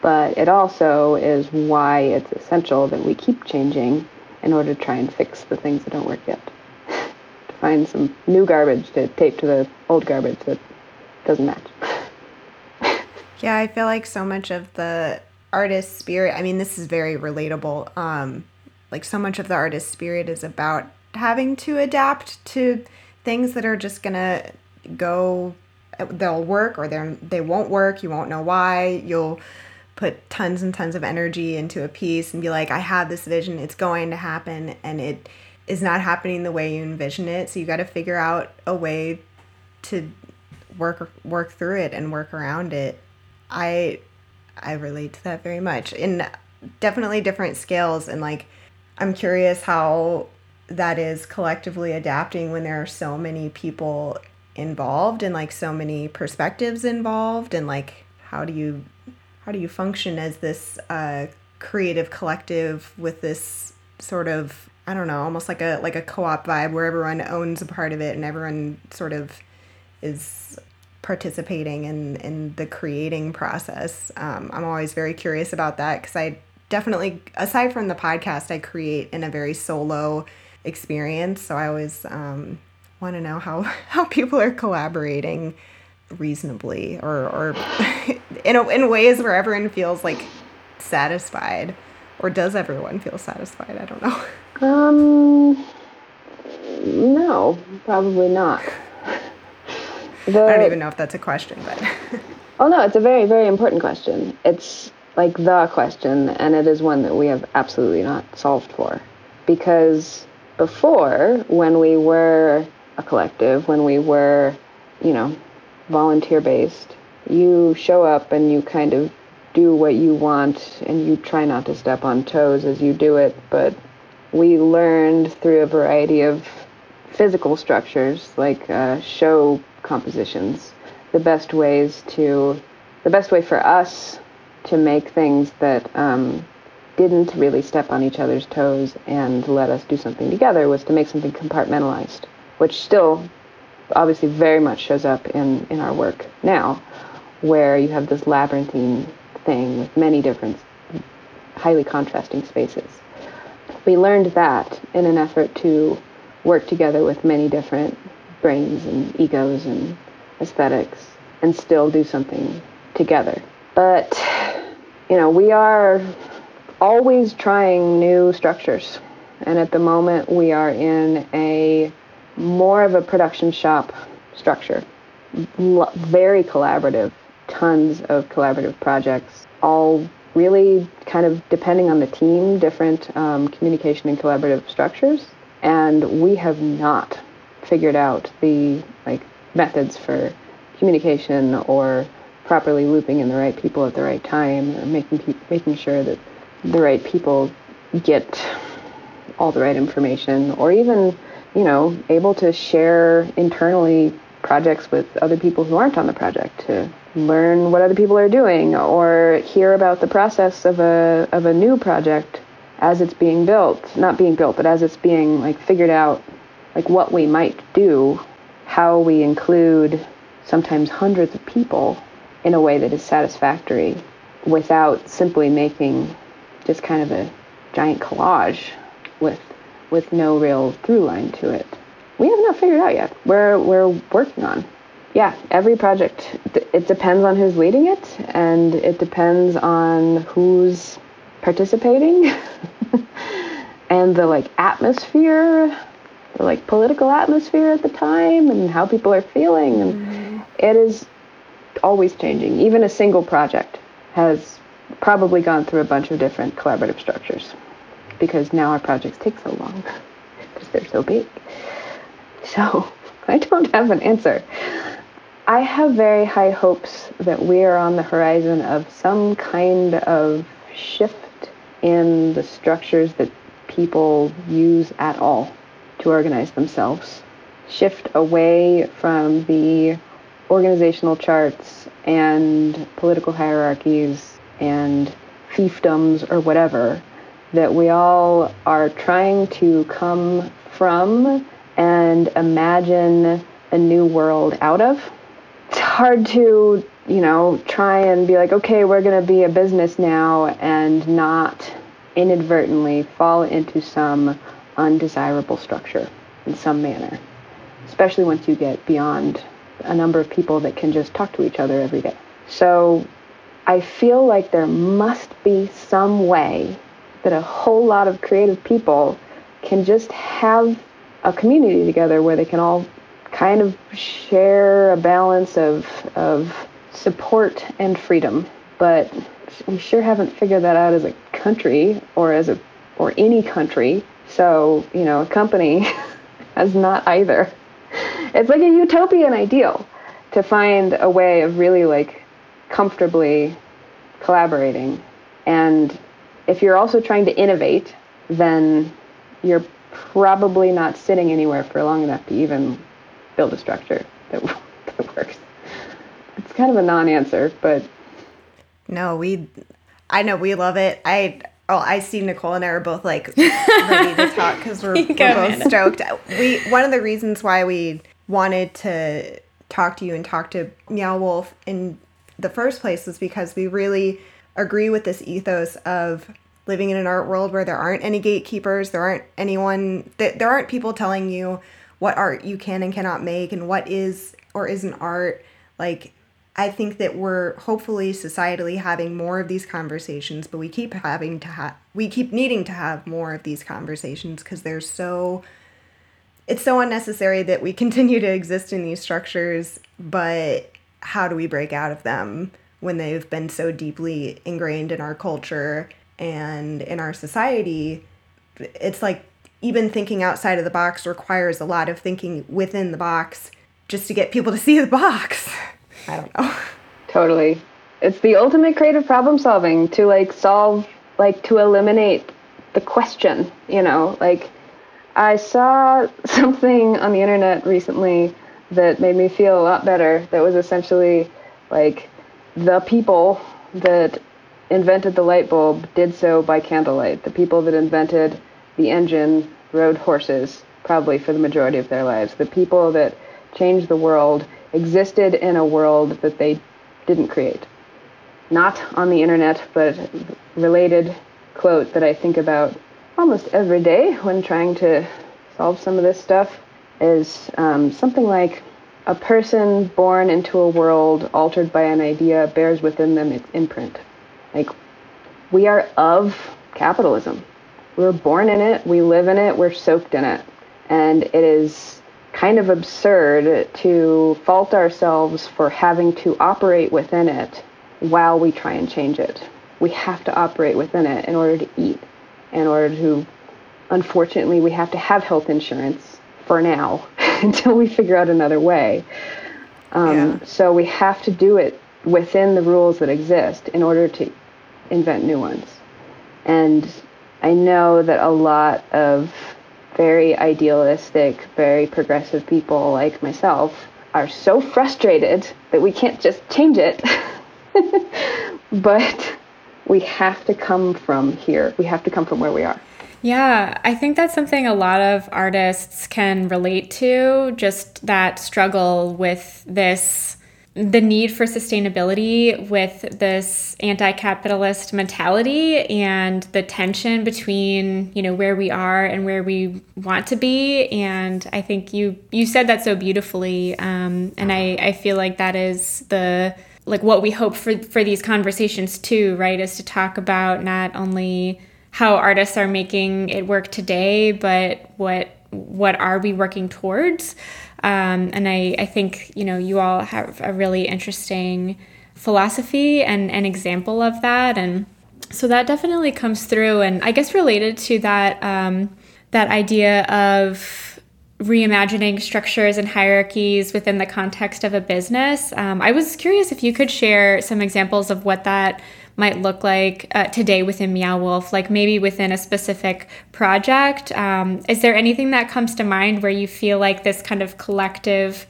But it also is why it's essential that we keep changing in order to try and fix the things that don't work yet to find some new garbage to tape to the old garbage that doesn't match. yeah, I feel like so much of the artist spirit, I mean, this is very relatable. Um, like, so much of the artist spirit is about having to adapt to things that are just gonna go, they'll work or they're, they won't work. You won't know why. You'll put tons and tons of energy into a piece and be like, I have this vision, it's going to happen. And it, is not happening the way you envision it. So you got to figure out a way to work work through it and work around it. I I relate to that very much in definitely different scales and like I'm curious how that is collectively adapting when there are so many people involved and like so many perspectives involved and like how do you how do you function as this uh, creative collective with this sort of I don't know, almost like a like a co-op vibe where everyone owns a part of it and everyone sort of is participating in in the creating process. Um, I'm always very curious about that because I definitely, aside from the podcast, I create in a very solo experience. So I always um, want to know how how people are collaborating reasonably or or in a, in ways where everyone feels like satisfied or does everyone feel satisfied? I don't know. Um, no, probably not. The, I don't even know if that's a question, but. oh no, it's a very, very important question. It's like the question, and it is one that we have absolutely not solved for. Because before, when we were a collective, when we were, you know, volunteer based, you show up and you kind of do what you want and you try not to step on toes as you do it, but we learned through a variety of physical structures like uh, show compositions the best ways to the best way for us to make things that um, didn't really step on each other's toes and let us do something together was to make something compartmentalized which still obviously very much shows up in, in our work now where you have this labyrinthine thing with many different highly contrasting spaces we learned that in an effort to work together with many different brains and egos and aesthetics and still do something together. But, you know, we are always trying new structures. And at the moment, we are in a more of a production shop structure. L- very collaborative, tons of collaborative projects, all really kind of depending on the team, different um, communication and collaborative structures. And we have not figured out the like methods for communication or properly looping in the right people at the right time, or making making sure that the right people get all the right information, or even you know able to share internally projects with other people who aren't on the project to learn what other people are doing or hear about the process of a of a new project as it's being built not being built but as it's being like figured out like what we might do how we include sometimes hundreds of people in a way that is satisfactory without simply making just kind of a giant collage with with no real through line to it. We have not figured out yet. We're we're working on. Yeah, every project it depends on who's leading it and it depends on who's participating and the like atmosphere, the like political atmosphere at the time and how people are feeling and mm-hmm. it is always changing. Even a single project has probably gone through a bunch of different collaborative structures because now our projects take so long because they're so big. So I don't have an answer. I have very high hopes that we are on the horizon of some kind of shift in the structures that people use at all to organize themselves. Shift away from the organizational charts and political hierarchies and fiefdoms or whatever that we all are trying to come from and imagine a new world out of. It's hard to, you know, try and be like, okay, we're going to be a business now and not inadvertently fall into some undesirable structure in some manner, especially once you get beyond a number of people that can just talk to each other every day. So I feel like there must be some way that a whole lot of creative people can just have a community together where they can all kind of share a balance of, of support and freedom. But we sure haven't figured that out as a country or as a or any country. So, you know, a company has not either it's like a utopian ideal to find a way of really like comfortably collaborating. And if you're also trying to innovate, then you're probably not sitting anywhere for long enough to even build a structure that, that works. It's kind of a non-answer, but no, we I know we love it. I Oh, I see Nicole and I are both like ready to talk because we're, we're both stoked. We one of the reasons why we wanted to talk to you and talk to Meow Wolf in the first place was because we really agree with this ethos of living in an art world where there aren't any gatekeepers, there aren't anyone, that there aren't people telling you what art you can and cannot make and what is or isn't art. Like, I think that we're hopefully societally having more of these conversations, but we keep having to have, we keep needing to have more of these conversations because they're so it's so unnecessary that we continue to exist in these structures, but how do we break out of them when they've been so deeply ingrained in our culture and in our society? It's like even thinking outside of the box requires a lot of thinking within the box just to get people to see the box. I don't know. Totally. It's the ultimate creative problem solving to like solve, like to eliminate the question, you know, like I saw something on the internet recently that made me feel a lot better. That was essentially like the people that invented the light bulb did so by candlelight. The people that invented the engine rode horses, probably for the majority of their lives. The people that changed the world existed in a world that they didn't create. Not on the internet, but related quote that I think about almost every day when trying to solve some of this stuff is um, something like a person born into a world altered by an idea bears within them its imprint. Like, we are of capitalism. We were born in it, we live in it, we're soaked in it. And it is kind of absurd to fault ourselves for having to operate within it while we try and change it. we have to operate within it in order to eat, in order to, unfortunately, we have to have health insurance for now until we figure out another way. Um, yeah. So we have to do it within the rules that exist in order to invent new ones. And I know that a lot of very idealistic, very progressive people like myself are so frustrated that we can't just change it. but we have to come from here. We have to come from where we are. Yeah, I think that's something a lot of artists can relate to just that struggle with this the need for sustainability with this anti-capitalist mentality and the tension between you know where we are and where we want to be. And i think you you said that so beautifully um, and I, I feel like that is the like what we hope for for these conversations too right is to talk about not only how artists are making it work today but what what are we working towards um, and I, I think, you know, you all have a really interesting philosophy and an example of that. And so that definitely comes through. And I guess related to that, um, that idea of reimagining structures and hierarchies within the context of a business. Um, I was curious if you could share some examples of what that might look like uh, today within Meow Wolf, like maybe within a specific project. Um, is there anything that comes to mind where you feel like this kind of collective,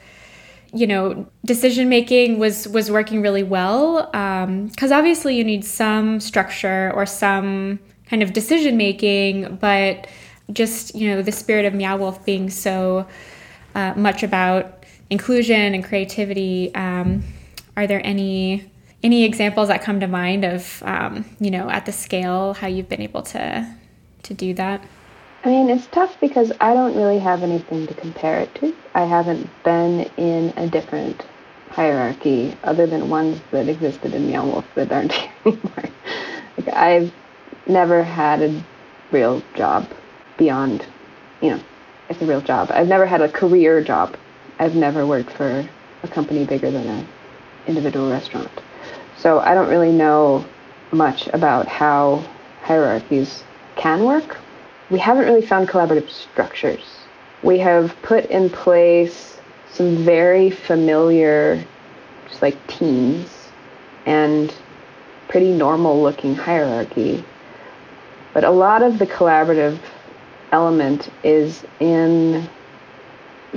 you know, decision making was was working really well? Because um, obviously you need some structure or some kind of decision making, but just you know the spirit of Meow Wolf being so uh, much about inclusion and creativity. Um, are there any any examples that come to mind of um, you know at the scale how you've been able to to do that? I mean it's tough because i don't really have anything to compare it to. I haven't been in a different hierarchy other than ones that existed in meow wolf that aren't here anymore. Like i've never had a real job beyond you know it's a real job. I've never had a career job. I've never worked for a company bigger than an individual restaurant so I don't really know much about how hierarchies can work. We haven't really found collaborative structures. We have put in place some very familiar, just like teams and pretty normal looking hierarchy. But a lot of the collaborative element is in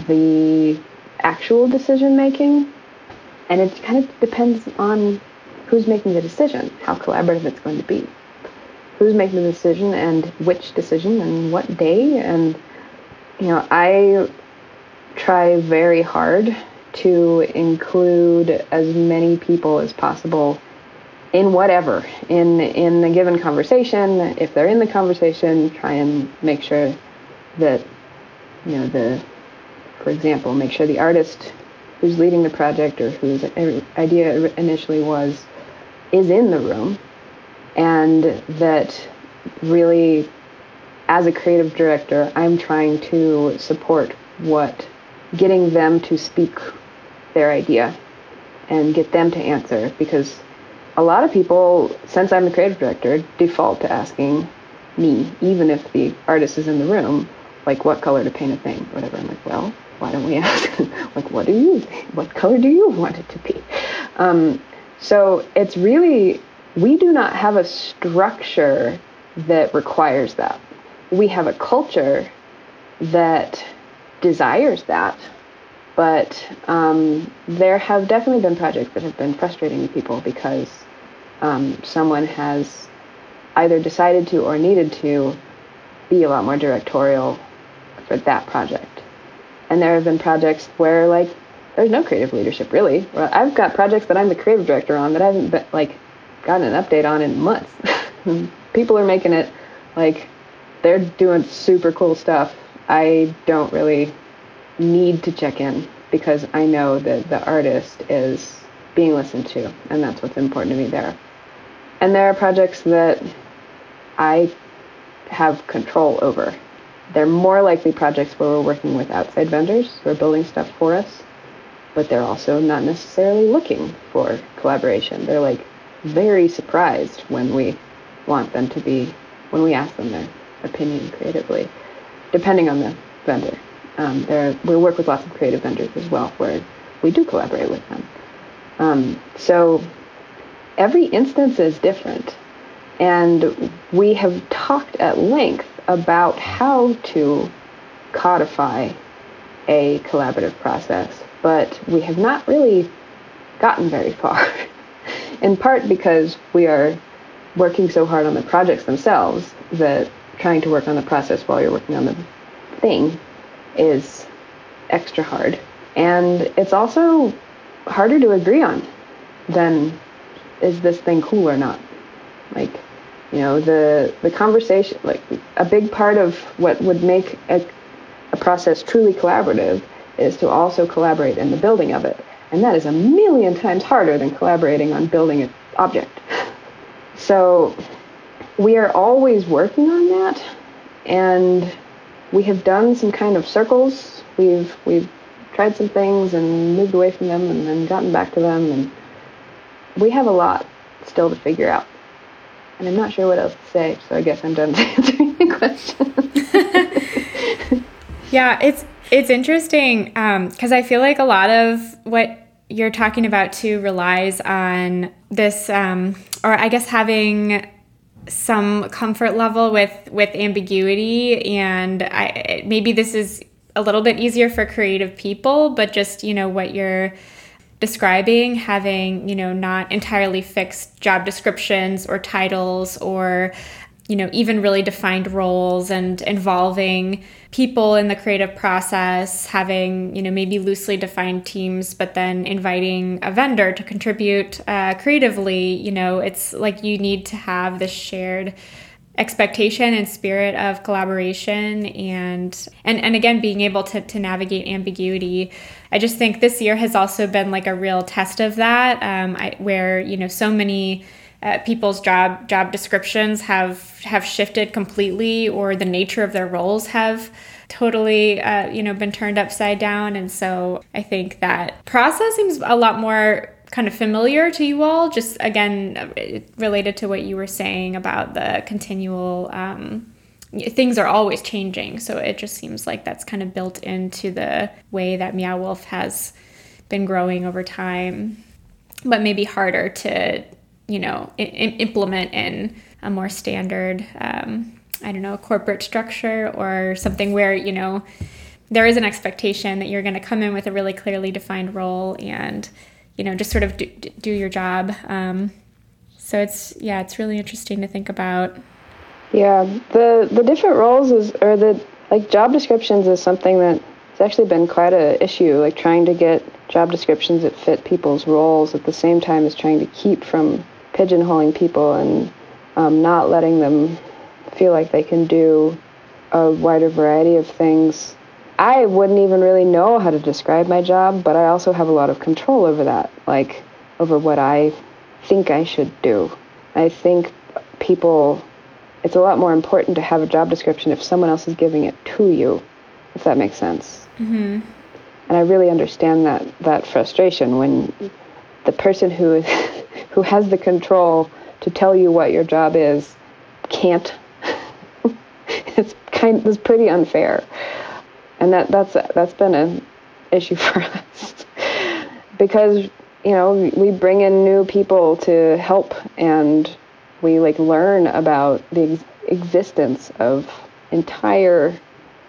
the actual decision making. And it kind of depends on who's making the decision, how collaborative it's going to be, who's making the decision and which decision and what day. And, you know, I try very hard to include as many people as possible in whatever in in a given conversation if they're in the conversation try and make sure that you know the for example make sure the artist who's leading the project or whose idea initially was is in the room and that really as a creative director i'm trying to support what getting them to speak their idea and get them to answer because a lot of people since i'm the creative director default to asking me even if the artist is in the room like what color to paint a thing whatever. I'm like well why don't we ask like what do you what color do you want it to be? Um, so it's really, we do not have a structure that requires that. We have a culture that desires that. But um, there have definitely been projects that have been frustrating to people because um, someone has either decided to or needed to be a lot more directorial for that project. And there have been projects where, like, there's no creative leadership really. I've got projects that I'm the creative director on that I haven't been, like gotten an update on in months. People are making it like they're doing super cool stuff. I don't really need to check in because I know that the artist is being listened to, and that's what's important to me there. And there are projects that I have control over. They're more likely projects where we're working with outside vendors who are building stuff for us but they're also not necessarily looking for collaboration. They're like, very surprised when we want them to be, when we ask them their opinion creatively, depending on the vendor. Um, there, we work with lots of creative vendors as well, where we do collaborate with them. Um, so every instance is different, and we have talked at length about how to codify a collaborative process, but we have not really gotten very far. In part because we are working so hard on the projects themselves that trying to work on the process while you're working on the thing is extra hard. And it's also harder to agree on than is this thing cool or not. Like, you know, the the conversation like a big part of what would make a, a process truly collaborative is to also collaborate in the building of it. And that is a million times harder than collaborating on building an object. So we are always working on that and we have done some kind of circles. We've we've tried some things and moved away from them and then gotten back to them and we have a lot still to figure out. And I'm not sure what else to say, so I guess I'm done answering the question. yeah, it's it's interesting because um, I feel like a lot of what you're talking about too relies on this, um, or I guess having some comfort level with with ambiguity, and I, maybe this is a little bit easier for creative people, but just you know what you're describing having you know not entirely fixed job descriptions or titles or you know even really defined roles and involving people in the creative process having you know maybe loosely defined teams but then inviting a vendor to contribute uh, creatively you know it's like you need to have this shared expectation and spirit of collaboration and and and again being able to to navigate ambiguity. I just think this year has also been like a real test of that um, I, where you know so many uh, people's job job descriptions have have shifted completely or the nature of their roles have totally uh, you know been turned upside down. And so i think that process seems a lot more kind of familiar to you all just again related to what you were saying about the continual um, things are always changing. So it just seems like that's kind of built into the way that meow wolf has been growing over time but maybe harder to you know I- implement in a more standard um, i don't know corporate structure or something where you know there is an expectation that you're going to come in with a really clearly defined role and you know just sort of do, do your job. Um, so it's yeah it's really interesting to think about. Yeah the the different roles is or the like job descriptions is something that it's actually been quite a issue like trying to get job descriptions that fit people's roles at the same time as trying to keep from pigeonholing people and um, not letting them feel like they can do a wider variety of things. I wouldn't even really know how to describe my job, but I also have a lot of control over that, like over what I think I should do. I think people, it's a lot more important to have a job description if someone else is giving it to you, if that makes sense. Mm-hmm. And I really understand that that frustration when the person who is who has the control to tell you what your job is can't. it's kind it's pretty unfair, and that that's that's been an issue for us because you know we bring in new people to help and we like learn about the ex- existence of entire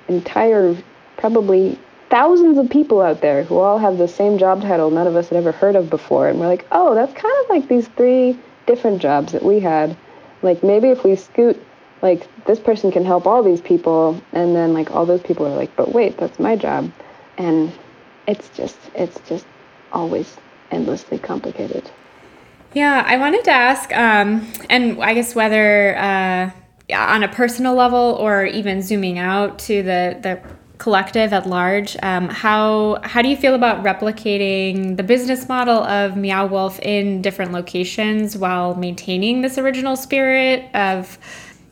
entire probably thousands of people out there who all have the same job title none of us had ever heard of before. And we're like, oh, that's kind of like these three different jobs that we had. Like maybe if we scoot, like this person can help all these people, and then like all those people are like, but wait, that's my job. And it's just, it's just always endlessly complicated. Yeah, I wanted to ask, um, and I guess whether uh, on a personal level or even zooming out to the the collective at large. Um, how how do you feel about replicating the business model of Meow Wolf in different locations while maintaining this original spirit of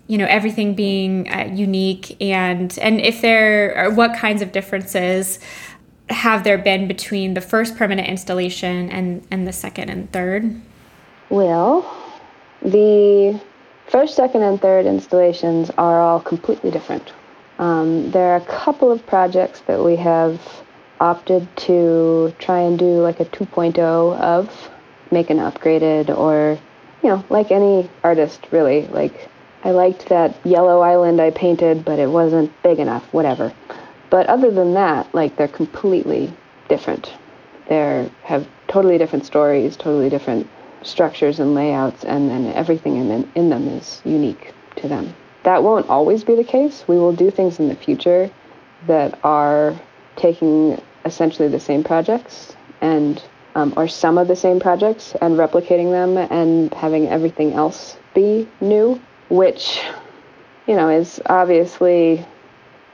you know everything being uh, unique and and if there are what kinds of differences have there been between the first permanent installation and and the second and third? Well, the first, second, and third installations are all completely different. Um, there are a couple of projects that we have opted to try and do like a 2.0 of, make an upgraded or, you know, like any artist really. Like, I liked that yellow island I painted, but it wasn't big enough, whatever. But other than that, like, they're completely different. They have totally different stories, totally different structures and layouts, and then everything in, in them is unique to them. That won't always be the case. We will do things in the future that are taking essentially the same projects and um, or some of the same projects and replicating them and having everything else be new, which you know is obviously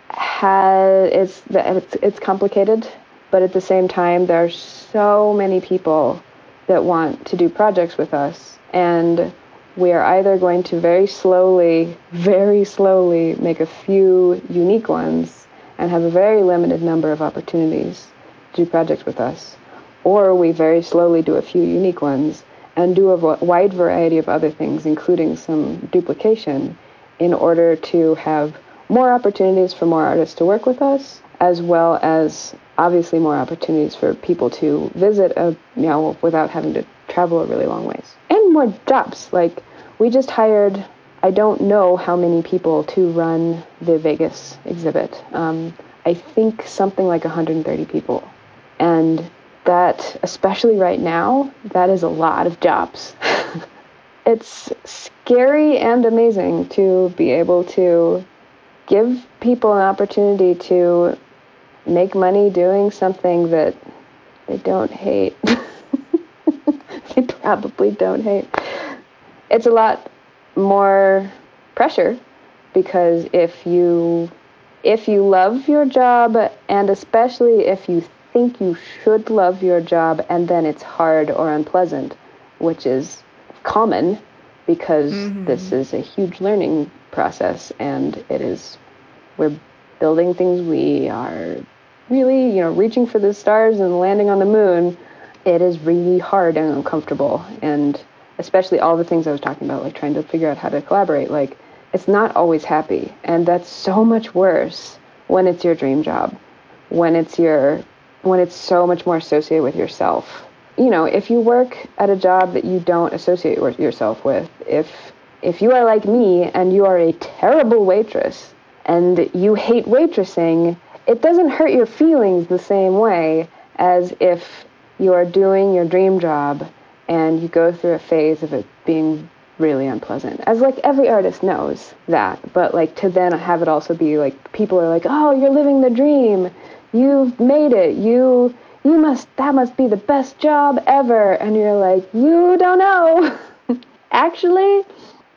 has it's it's it's complicated, but at the same time there are so many people that want to do projects with us and we are either going to very slowly, very slowly make a few unique ones and have a very limited number of opportunities to do projects with us, or we very slowly do a few unique ones and do a wide variety of other things, including some duplication, in order to have more opportunities for more artists to work with us, as well as obviously more opportunities for people to visit a you know without having to travel a really long ways. And more jobs like we just hired I don't know how many people to run the Vegas exhibit. Um, I think something like 130 people. And that, especially right now, that is a lot of jobs. it's scary and amazing to be able to give people an opportunity to make money doing something that they don't hate. they probably don't hate. It's a lot more pressure because if you if you love your job and especially if you think you should love your job and then it's hard or unpleasant, which is common because mm-hmm. this is a huge learning process and it is we're building things we are really, you know, reaching for the stars and landing on the moon. It is really hard and uncomfortable and especially all the things I was talking about, like trying to figure out how to collaborate, like it's not always happy. And that's so much worse when it's your dream job, when it's your when it's so much more associated with yourself. You know, if you work at a job that you don't associate yourself with, if if you are like me and you are a terrible waitress and you hate waitressing, it doesn't hurt your feelings the same way as if you are doing your dream job and you go through a phase of it being really unpleasant as like every artist knows that. But like to then have it also be like people are like oh you're living the dream. You've made it. You you must that must be the best job ever. And you're like you don't know. Actually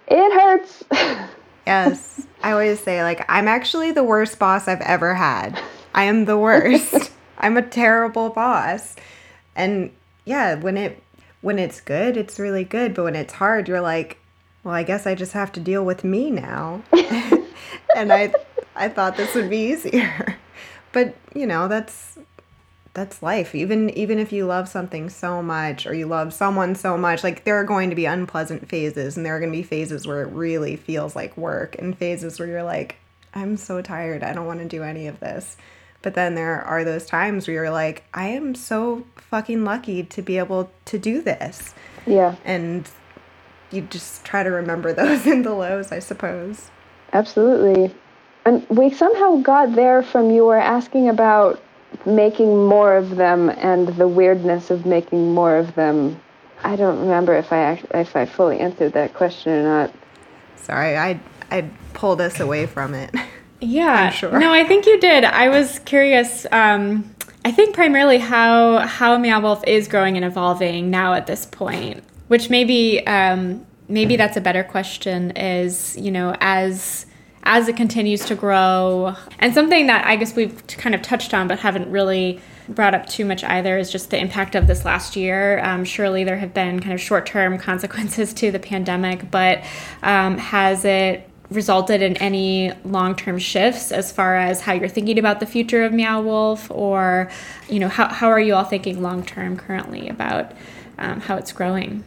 it hurts. Yes. I always say like i'm actually the worst boss i've ever had. I am the worst. I'm a terrible boss. And yeah when it when it's good, it's really good. But when it's hard, you're like, well, I guess I just have to deal with me now. and I, I thought this would be easier. But you know, that's that's life. Even even if you love something so much or you love someone so much, like there are going to be unpleasant phases, and there are going to be phases where it really feels like work, and phases where you're like, I'm so tired. I don't want to do any of this. But then there are those times where you're like, I am so fucking lucky to be able to do this. Yeah. And you just try to remember those in the lows, I suppose. Absolutely. And we somehow got there from you were asking about making more of them and the weirdness of making more of them. I don't remember if I if I fully answered that question or not. Sorry, I I pulled us away from it. Yeah, sure. No, I think you did. I was curious. Um, I think primarily how how Meow Wolf is growing and evolving now at this point, which maybe um, maybe that's a better question. Is you know as as it continues to grow, and something that I guess we've kind of touched on but haven't really brought up too much either is just the impact of this last year. Um, surely there have been kind of short term consequences to the pandemic, but um, has it resulted in any long-term shifts as far as how you're thinking about the future of Meow Wolf, or you know how how are you all thinking long-term currently about um, how it's growing?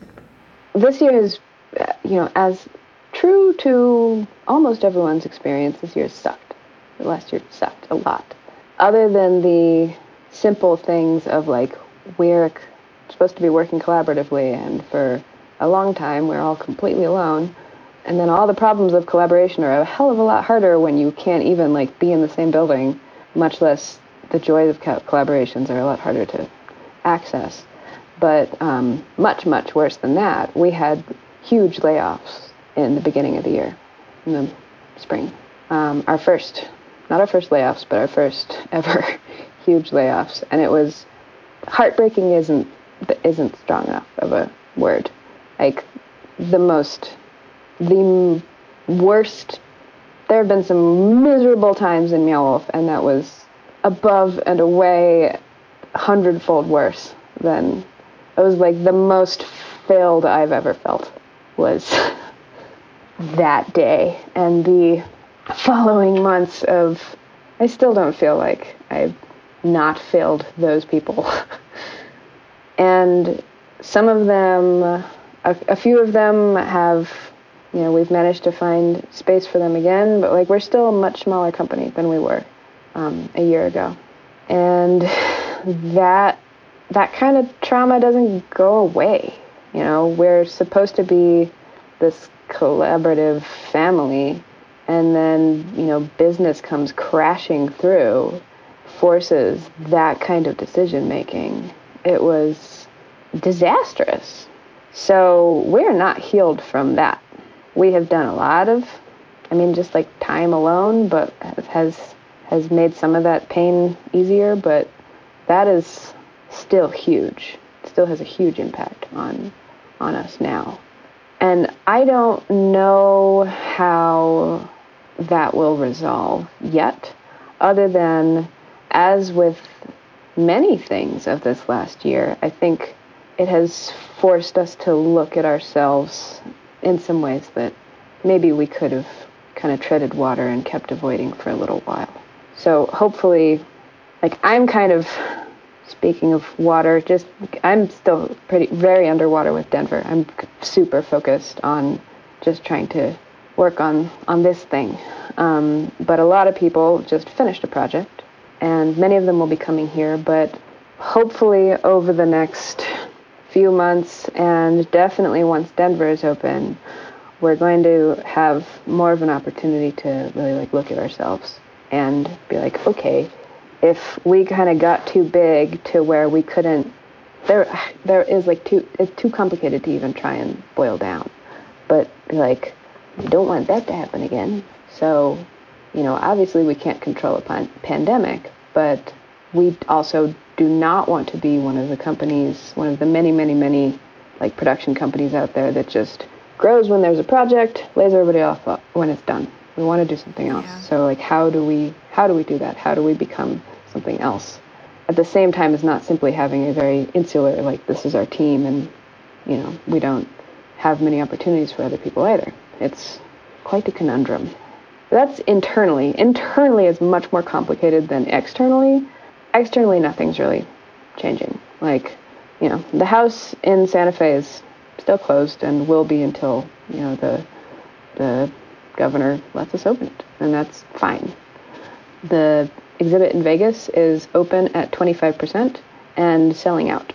this year is, uh, you know, as true to almost everyone's experience, this year sucked. Last year sucked a lot. Other than the simple things of like, we're supposed to be working collaboratively, and for a long time, we're all completely alone. And then all the problems of collaboration are a hell of a lot harder when you can't even like be in the same building, much less the joy of co- collaborations are a lot harder to access. But um, much, much worse than that, we had huge layoffs in the beginning of the year, in the spring. Um, our first, not our first layoffs, but our first ever huge layoffs, and it was heartbreaking. isn't isn't strong enough of a word. Like the most, the worst. There have been some miserable times in Meow and that was above and away, hundredfold worse than. It was like the most failed I've ever felt was that day and the following months of I still don't feel like I've not failed those people. and some of them, a, a, few of them have, you know, we've managed to find space for them again, but like we're still a much smaller company than we were um, a year ago. And that that kind of trauma doesn't go away. You know, we're supposed to be this collaborative family and then, you know, business comes crashing through, forces that kind of decision making. It was disastrous. So we're not healed from that. We have done a lot of, I mean, just like time alone, but has has made some of that pain easier. But that is still huge. It Still has a huge impact on on us now. And I don't know how that will resolve yet, other than as with many things of this last year, I think it has forced us to look at ourselves in some ways that maybe we could have kind of treaded water and kept avoiding for a little while. So hopefully, like I'm kind of speaking of water, just I'm still pretty very underwater with Denver. I'm super focused on just trying to work on on this thing. Um, but a lot of people just finished a project, and many of them will be coming here. But hopefully, over the next few months, and definitely once Denver is open, we're going to have more of an opportunity to really like look at ourselves and be like, okay, if we kind of got too big to where we couldn't there there is like too it's too complicated to even try and boil down. But like we don't want that to happen again. So you know obviously we can't control a pan- pandemic but we also do not want to be one of the companies one of the many many many like production companies out there that just grows when there's a project lays everybody off uh, when it's done we want to do something else yeah. so like how do we how do we do that how do we become something else. At the same time as not simply having a very insular, like this is our team and, you know, we don't have many opportunities for other people either. It's quite a conundrum. That's internally. Internally is much more complicated than externally. Externally, nothing's really changing. Like, you know, the house in Santa Fe is still closed and will be until, you know, the the governor lets us open it, and that's fine. The exhibit in Vegas is open at 25% and selling out.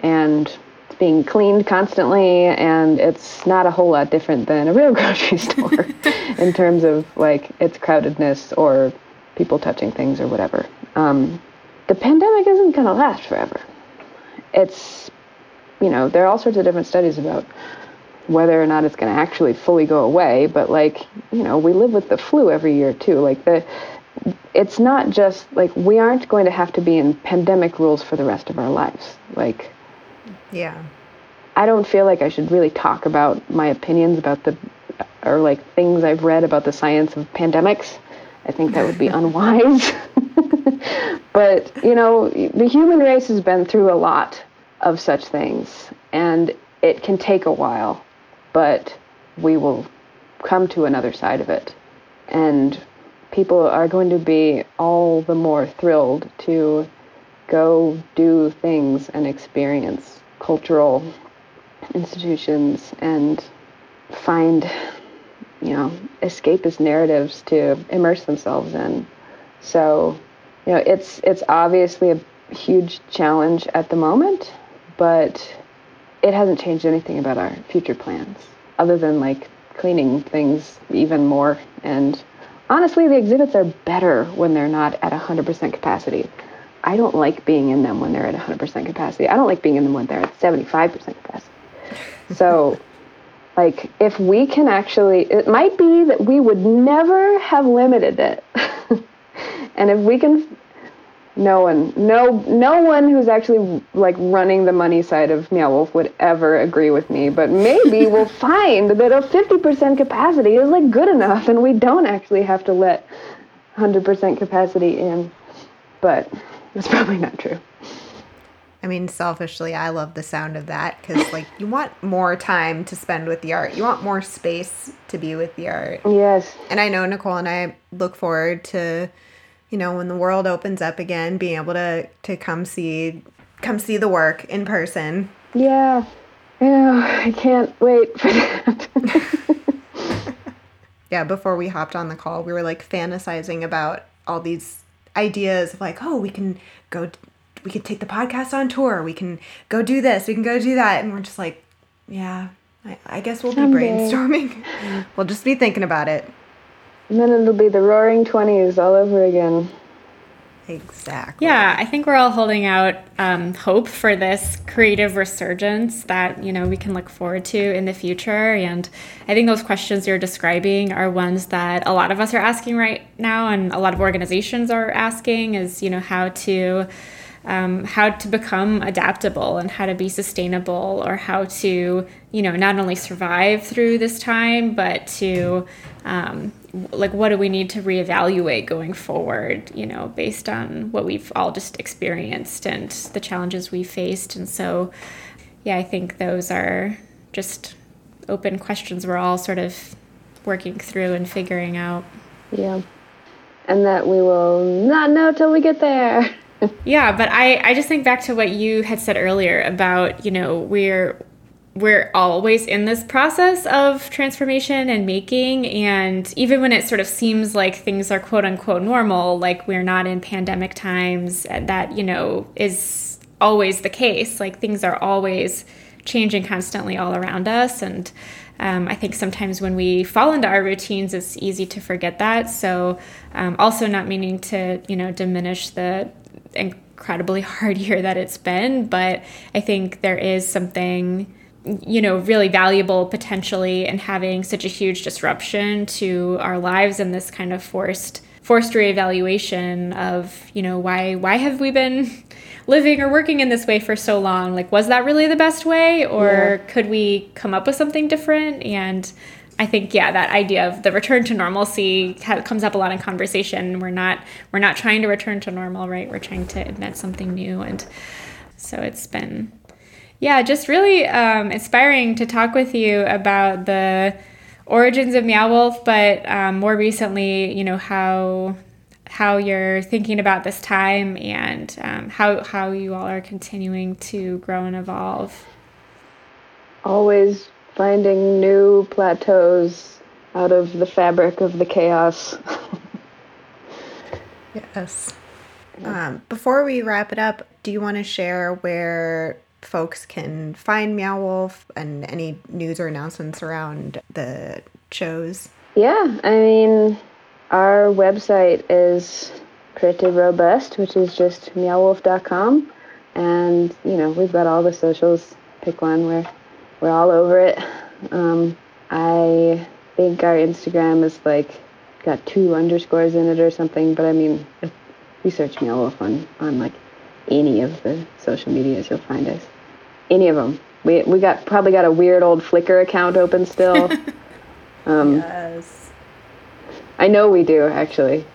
And it's being cleaned constantly, and it's not a whole lot different than a real grocery store in terms of like its crowdedness or people touching things or whatever. Um, the pandemic isn't going to last forever. It's, you know, there are all sorts of different studies about whether or not it's going to actually fully go away, but like, you know, we live with the flu every year too. Like the it's not just like we aren't going to have to be in pandemic rules for the rest of our lives. Like, yeah. I don't feel like I should really talk about my opinions about the, or like things I've read about the science of pandemics. I think that would be unwise. but, you know, the human race has been through a lot of such things, and it can take a while, but we will come to another side of it. And people are going to be all the more thrilled to go do things and experience cultural institutions and find, you know, escapist narratives to immerse themselves in. So, you know, it's it's obviously a huge challenge at the moment, but it hasn't changed anything about our future plans other than like cleaning things even more. And honestly the exhibits are better when they're not at 100% capacity. I don't like being in them when they're at 100% capacity. I don't like being in them when they're at 75% capacity. So like if we can actually it might be that we would never have limited it and if we can no one, no, no one who's actually like running the money side of Meow Wolf would ever agree with me. But maybe we'll find that a 50% capacity is like good enough, and we don't actually have to let 100% capacity in. But that's probably not true. I mean, selfishly, I love the sound of that because, like, you want more time to spend with the art. You want more space to be with the art. Yes. And I know Nicole and I look forward to you know, when the world opens up again, being able to to come see come see the work in person. Yeah. Yeah, I can't wait for that. yeah, before we hopped on the call, we were like fantasizing about all these ideas of like, oh, we can go we could take the podcast on tour. We can go do this. We can go do that. And we're just like, yeah, I, I guess we'll Someday. be brainstorming. we'll just be thinking about it. And then it'll be the roaring 20s all over again. Exactly. Yeah, I think we're all holding out um, hope for this creative resurgence that you know we can look forward to in the future. And I think those questions you're describing are ones that a lot of us are asking right now, and a lot of organizations are asking. Is you know how to um, how to become adaptable and how to be sustainable, or how to you know not only survive through this time, but to um, like what do we need to reevaluate going forward you know based on what we've all just experienced and the challenges we faced. And so yeah i think those are just open questions we're all sort of working through and figuring out. Yeah. And that we will not know till we get there yeah but i i just think back to what you had said earlier about you know we're we're always in this process of transformation and making. And even when it sort of seems like things are quote unquote normal, like we're not in pandemic times, that, you know, is always the case. Like things are always changing constantly all around us. And um, I think sometimes when we fall into our routines, it's easy to forget that. So, um, also not meaning to, you know, diminish the incredibly hard year that it's been, but I think there is something you know really valuable potentially in having such a huge disruption to our lives and this kind of forced forced reevaluation of you know why why have we been living or working in this way for so long? Like was that really the best way? Or yeah. could we come up with something different? And I think yeah that idea of the return to normalcy comes up a lot in conversation. We're not we're not trying to return to normal right? We're trying to invent something new. And so it's been yeah, just really um, inspiring to talk with you about the origins of Meow Wolf, but um, more recently, you know how how you're thinking about this time and um, how how you all are continuing to grow and evolve. Always finding new plateaus out of the fabric of the chaos. yes. Um, before we wrap it up, do you want to share where folks can find Meow Wolf and any news or announcements around the shows? Yeah, I mean, our website is pretty robust, which is just meowwolf.com. And, you know, we've got all the socials. Pick one, we're, we're all over it. Um, I think our Instagram is like got two underscores in it or something, but I mean, if you search Meow Wolf on, on like any of the social medias, you'll find us any of them. We we got probably got a weird old Flickr account open still. um, yes. I know we do actually.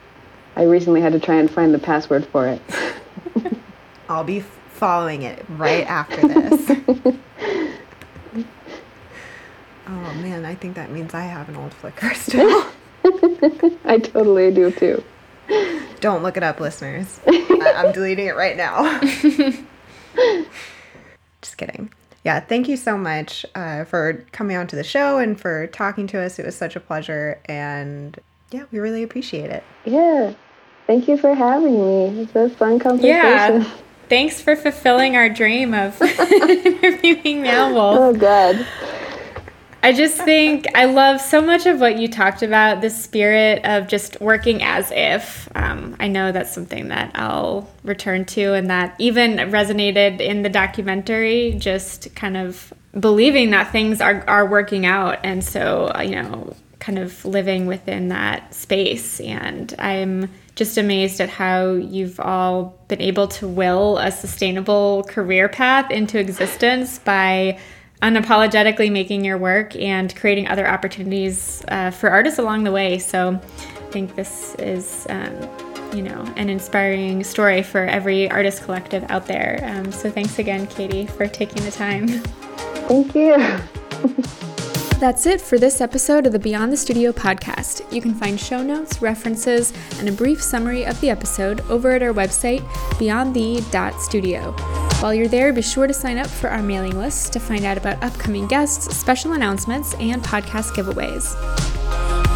I recently had to try and find the password for it. I'll be following it right after this. oh man, I think that means I have an old Flickr still. I totally do too. Don't look it up, listeners. I- I'm deleting it right now. Just kidding. yeah, thank you so much uh, for coming on to the show and for talking to us. It was such a pleasure. And yeah, we really appreciate it. Yeah. Thank you for having me. It's a fun conversation. Yeah. Thanks for fulfilling our dream of interviewing Meow Wolf. Oh, God. I just think I love so much of what you talked about the spirit of just working as if. Um, I know that's something that I'll return to, and that even resonated in the documentary, just kind of believing that things are, are working out. And so, uh, you know, kind of living within that space. And I'm just amazed at how you've all been able to will a sustainable career path into existence by unapologetically making your work and creating other opportunities uh, for artists along the way. So I think this is, um, you know, an inspiring story for every artist collective out there. Um, so thanks again, Caity, for taking the time. Thank you. That's it for this episode of the Beyond the Studio podcast. You can find show notes, references, and a brief summary of the episode over at our website, beyondthe.studio. While you're there, be sure to sign up for our mailing list to find out about upcoming guests, special announcements, and podcast giveaways.